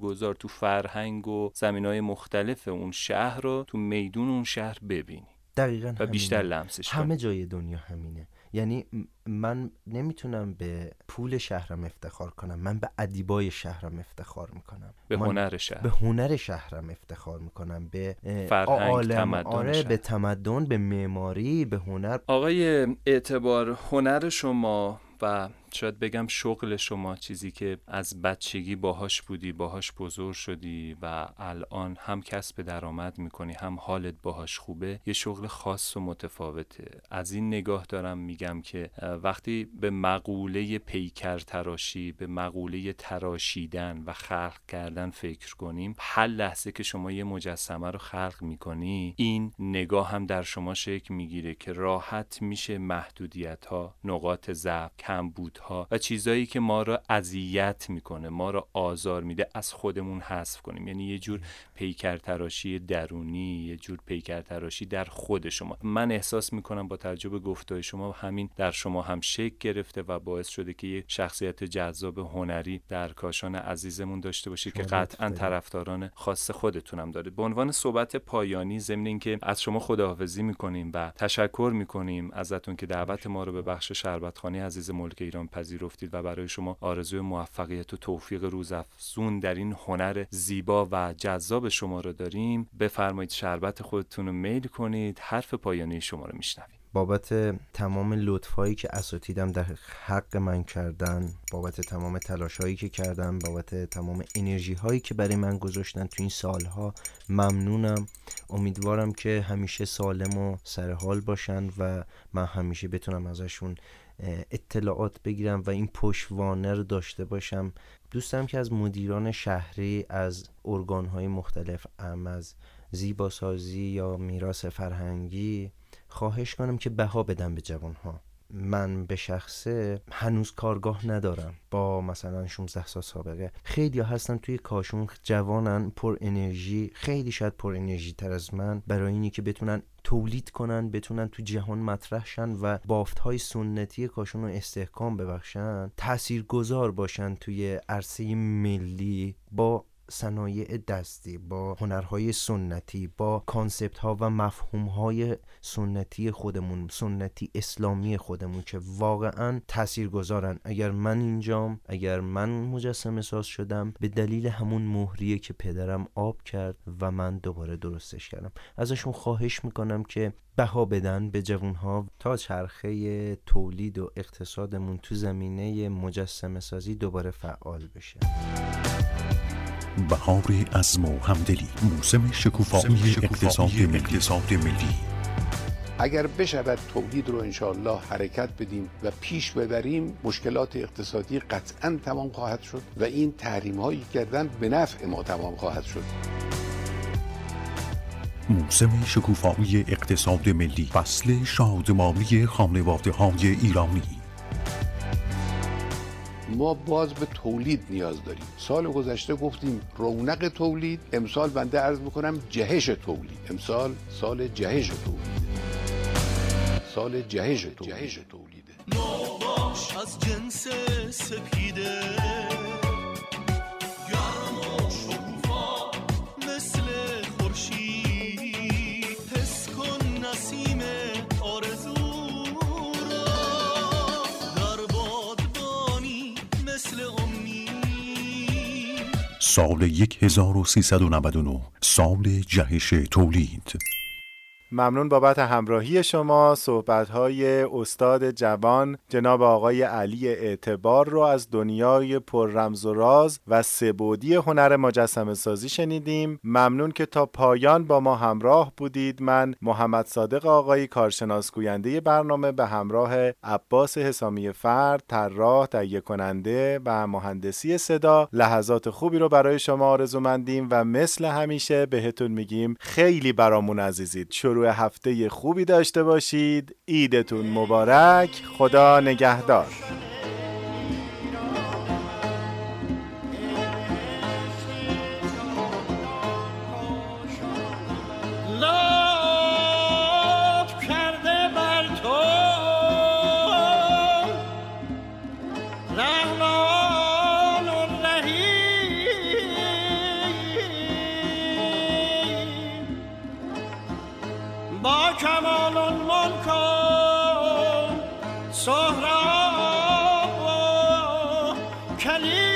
تاثیرگذار تو فرهنگ و زمین های مختلف اون شهر رو تو میدون اون شهر ببینی. دقیقا و بیشتر لمسش همه جای دنیا همینه. یعنی من نمی‌تونم به پول شهرم افتخار کنم. من به ادیبای شهرم افتخار می‌کنم. به هنر شهر. به هنر شهرم افتخار می‌کنم. به فرهنگ تمدن آره شهر. به تمدن به معماری به هنر. آقای اعتبار هنر شما و شاید بگم شغل شما چیزی که از بچگی باهاش بودی باهاش بزرگ شدی و الان هم کسب درآمد می‌کنی هم حالت باهاش خوبه یه شغل خاص و متفاوته. از این نگاه دارم میگم که وقتی به مقوله پیکر تراشی به مقوله تراشیدن و خلق کردن فکر کنیم هر لحظه که شما یه مجسمه رو خلق می‌کنی این نگاه هم در شما شکل می‌گیره که راحت میشه محدودیت ها نقاط ضعف کمبود ها و چیزایی که ما را اذیت می‌کنه ما را آزار میده از خودمون حذف کنیم. یعنی یه جور پیکر تراشی درونی یه جور پیکر تراشی در خود شما. من احساس می‌کنم با تجربه گفتای شما همین در شما هم شکل گرفته و باعث شده که یه شخصیت جذاب هنری در کاشان عزیزمون داشته باشید که قطعا طرفداران خاص خودتونم داره. به عنوان صحبت پایانی ضمن اینکه از شما خداحافظی می‌کنیم و تشکر می‌کنیم ازتون که دعوت ما رو به بخش شربتخانه عزیز ملک ایران پذیرفتید و برای شما آرزوی موفقیت و توفیق روزافزون در این هنر زیبا و جذاب شما رو داریم. بفرمایید شربت خودتون رو میل کنید حرف پایانی شما رو میشنویم. بابت تمام لطفایی که اساتیدم در حق من کردن بابت تمام تلاشهایی که کردم بابت تمام انرژی هایی که برای من گذاشتن تو این سالها ممنونم. امیدوارم که همیشه سالم و سرحال باشن و من همیشه بتونم ازشون اطلاعات بگیرم و این پشوانه رو داشته باشم. دوستم که از مدیران شهری از ارگانهای مختلف ام از زیباسازی یا میراث فرهنگی خواهش کنم که بها بدن به جوانها. من به شخصه هنوز کارگاه ندارم. با مثلا 16 سال سابقه. خیلی هستن توی کاشون جوانن پر انرژی. خیلی شاید پر انرژی تر از من. برای اینی که بتونن تولید کنن بتونن تو جهان مطرح شن و بافت های سنتی کاشون رو استحکام ببخشن تأثیر گذار باشن توی عرصه ملی با صنایع دستی با هنرهای سنتی با concept ها و مفهوم های سنتی خودمون سنتی اسلامی خودمون که واقعا تأثیر گذارن اگر من اینجام اگر من مجسمه ساز شدم به دلیل همون مهریه که پدرم آب کرد و من دوباره درستش کردم. ازشون خواهش می‌کنم که بها بدن به جوانها تا چرخه تولید و اقتصادمون تو زمینه مجسمه سازی دوباره فعال بشه. بهار عزم و همدلی موسم شکوفایی اقتصاد ملی. اگر بشود تولید رو انشاءالله حرکت بدیم و پیش ببریم مشکلات اقتصادی قطعا تمام خواهد شد و این تحریم هایی کردن به نفع ما تمام خواهد شد. موسم شکوفایی اقتصاد ملی فصل شادمانی خانواده های ایرانی. ما باز به تولید نیاز داریم. سال گذشته گفتیم رونق تولید امسال بنده عرض می‌کنم جهش تولید. امسال سال جهش تولید. سال جهش تولید. جهش تولیده باش از جنس سپیده. سال 1399 سال جهش تولید. ممنون بابت همراهی شما. صحبت های استاد جوان جناب آقای علی اعتبار رو از دنیای پر رمز و راز و سبودی هنر مجسم سازی شنیدیم. ممنون که تا پایان با ما همراه بودید. من محمد صادق آقای کارشناس گوینده برنامه به همراه عباس حسامی فرد طراح تهیه کننده و مهندسی صدا لحظات خوبی رو برای شما آرزومندیم و مثل همیشه بهتون میگیم خیلی برامون عزیزید. شروع هفته خوبی داشته باشید. عیدتون مبارک. خدا نگهدار. با کمال الملک و سهراب و کلیم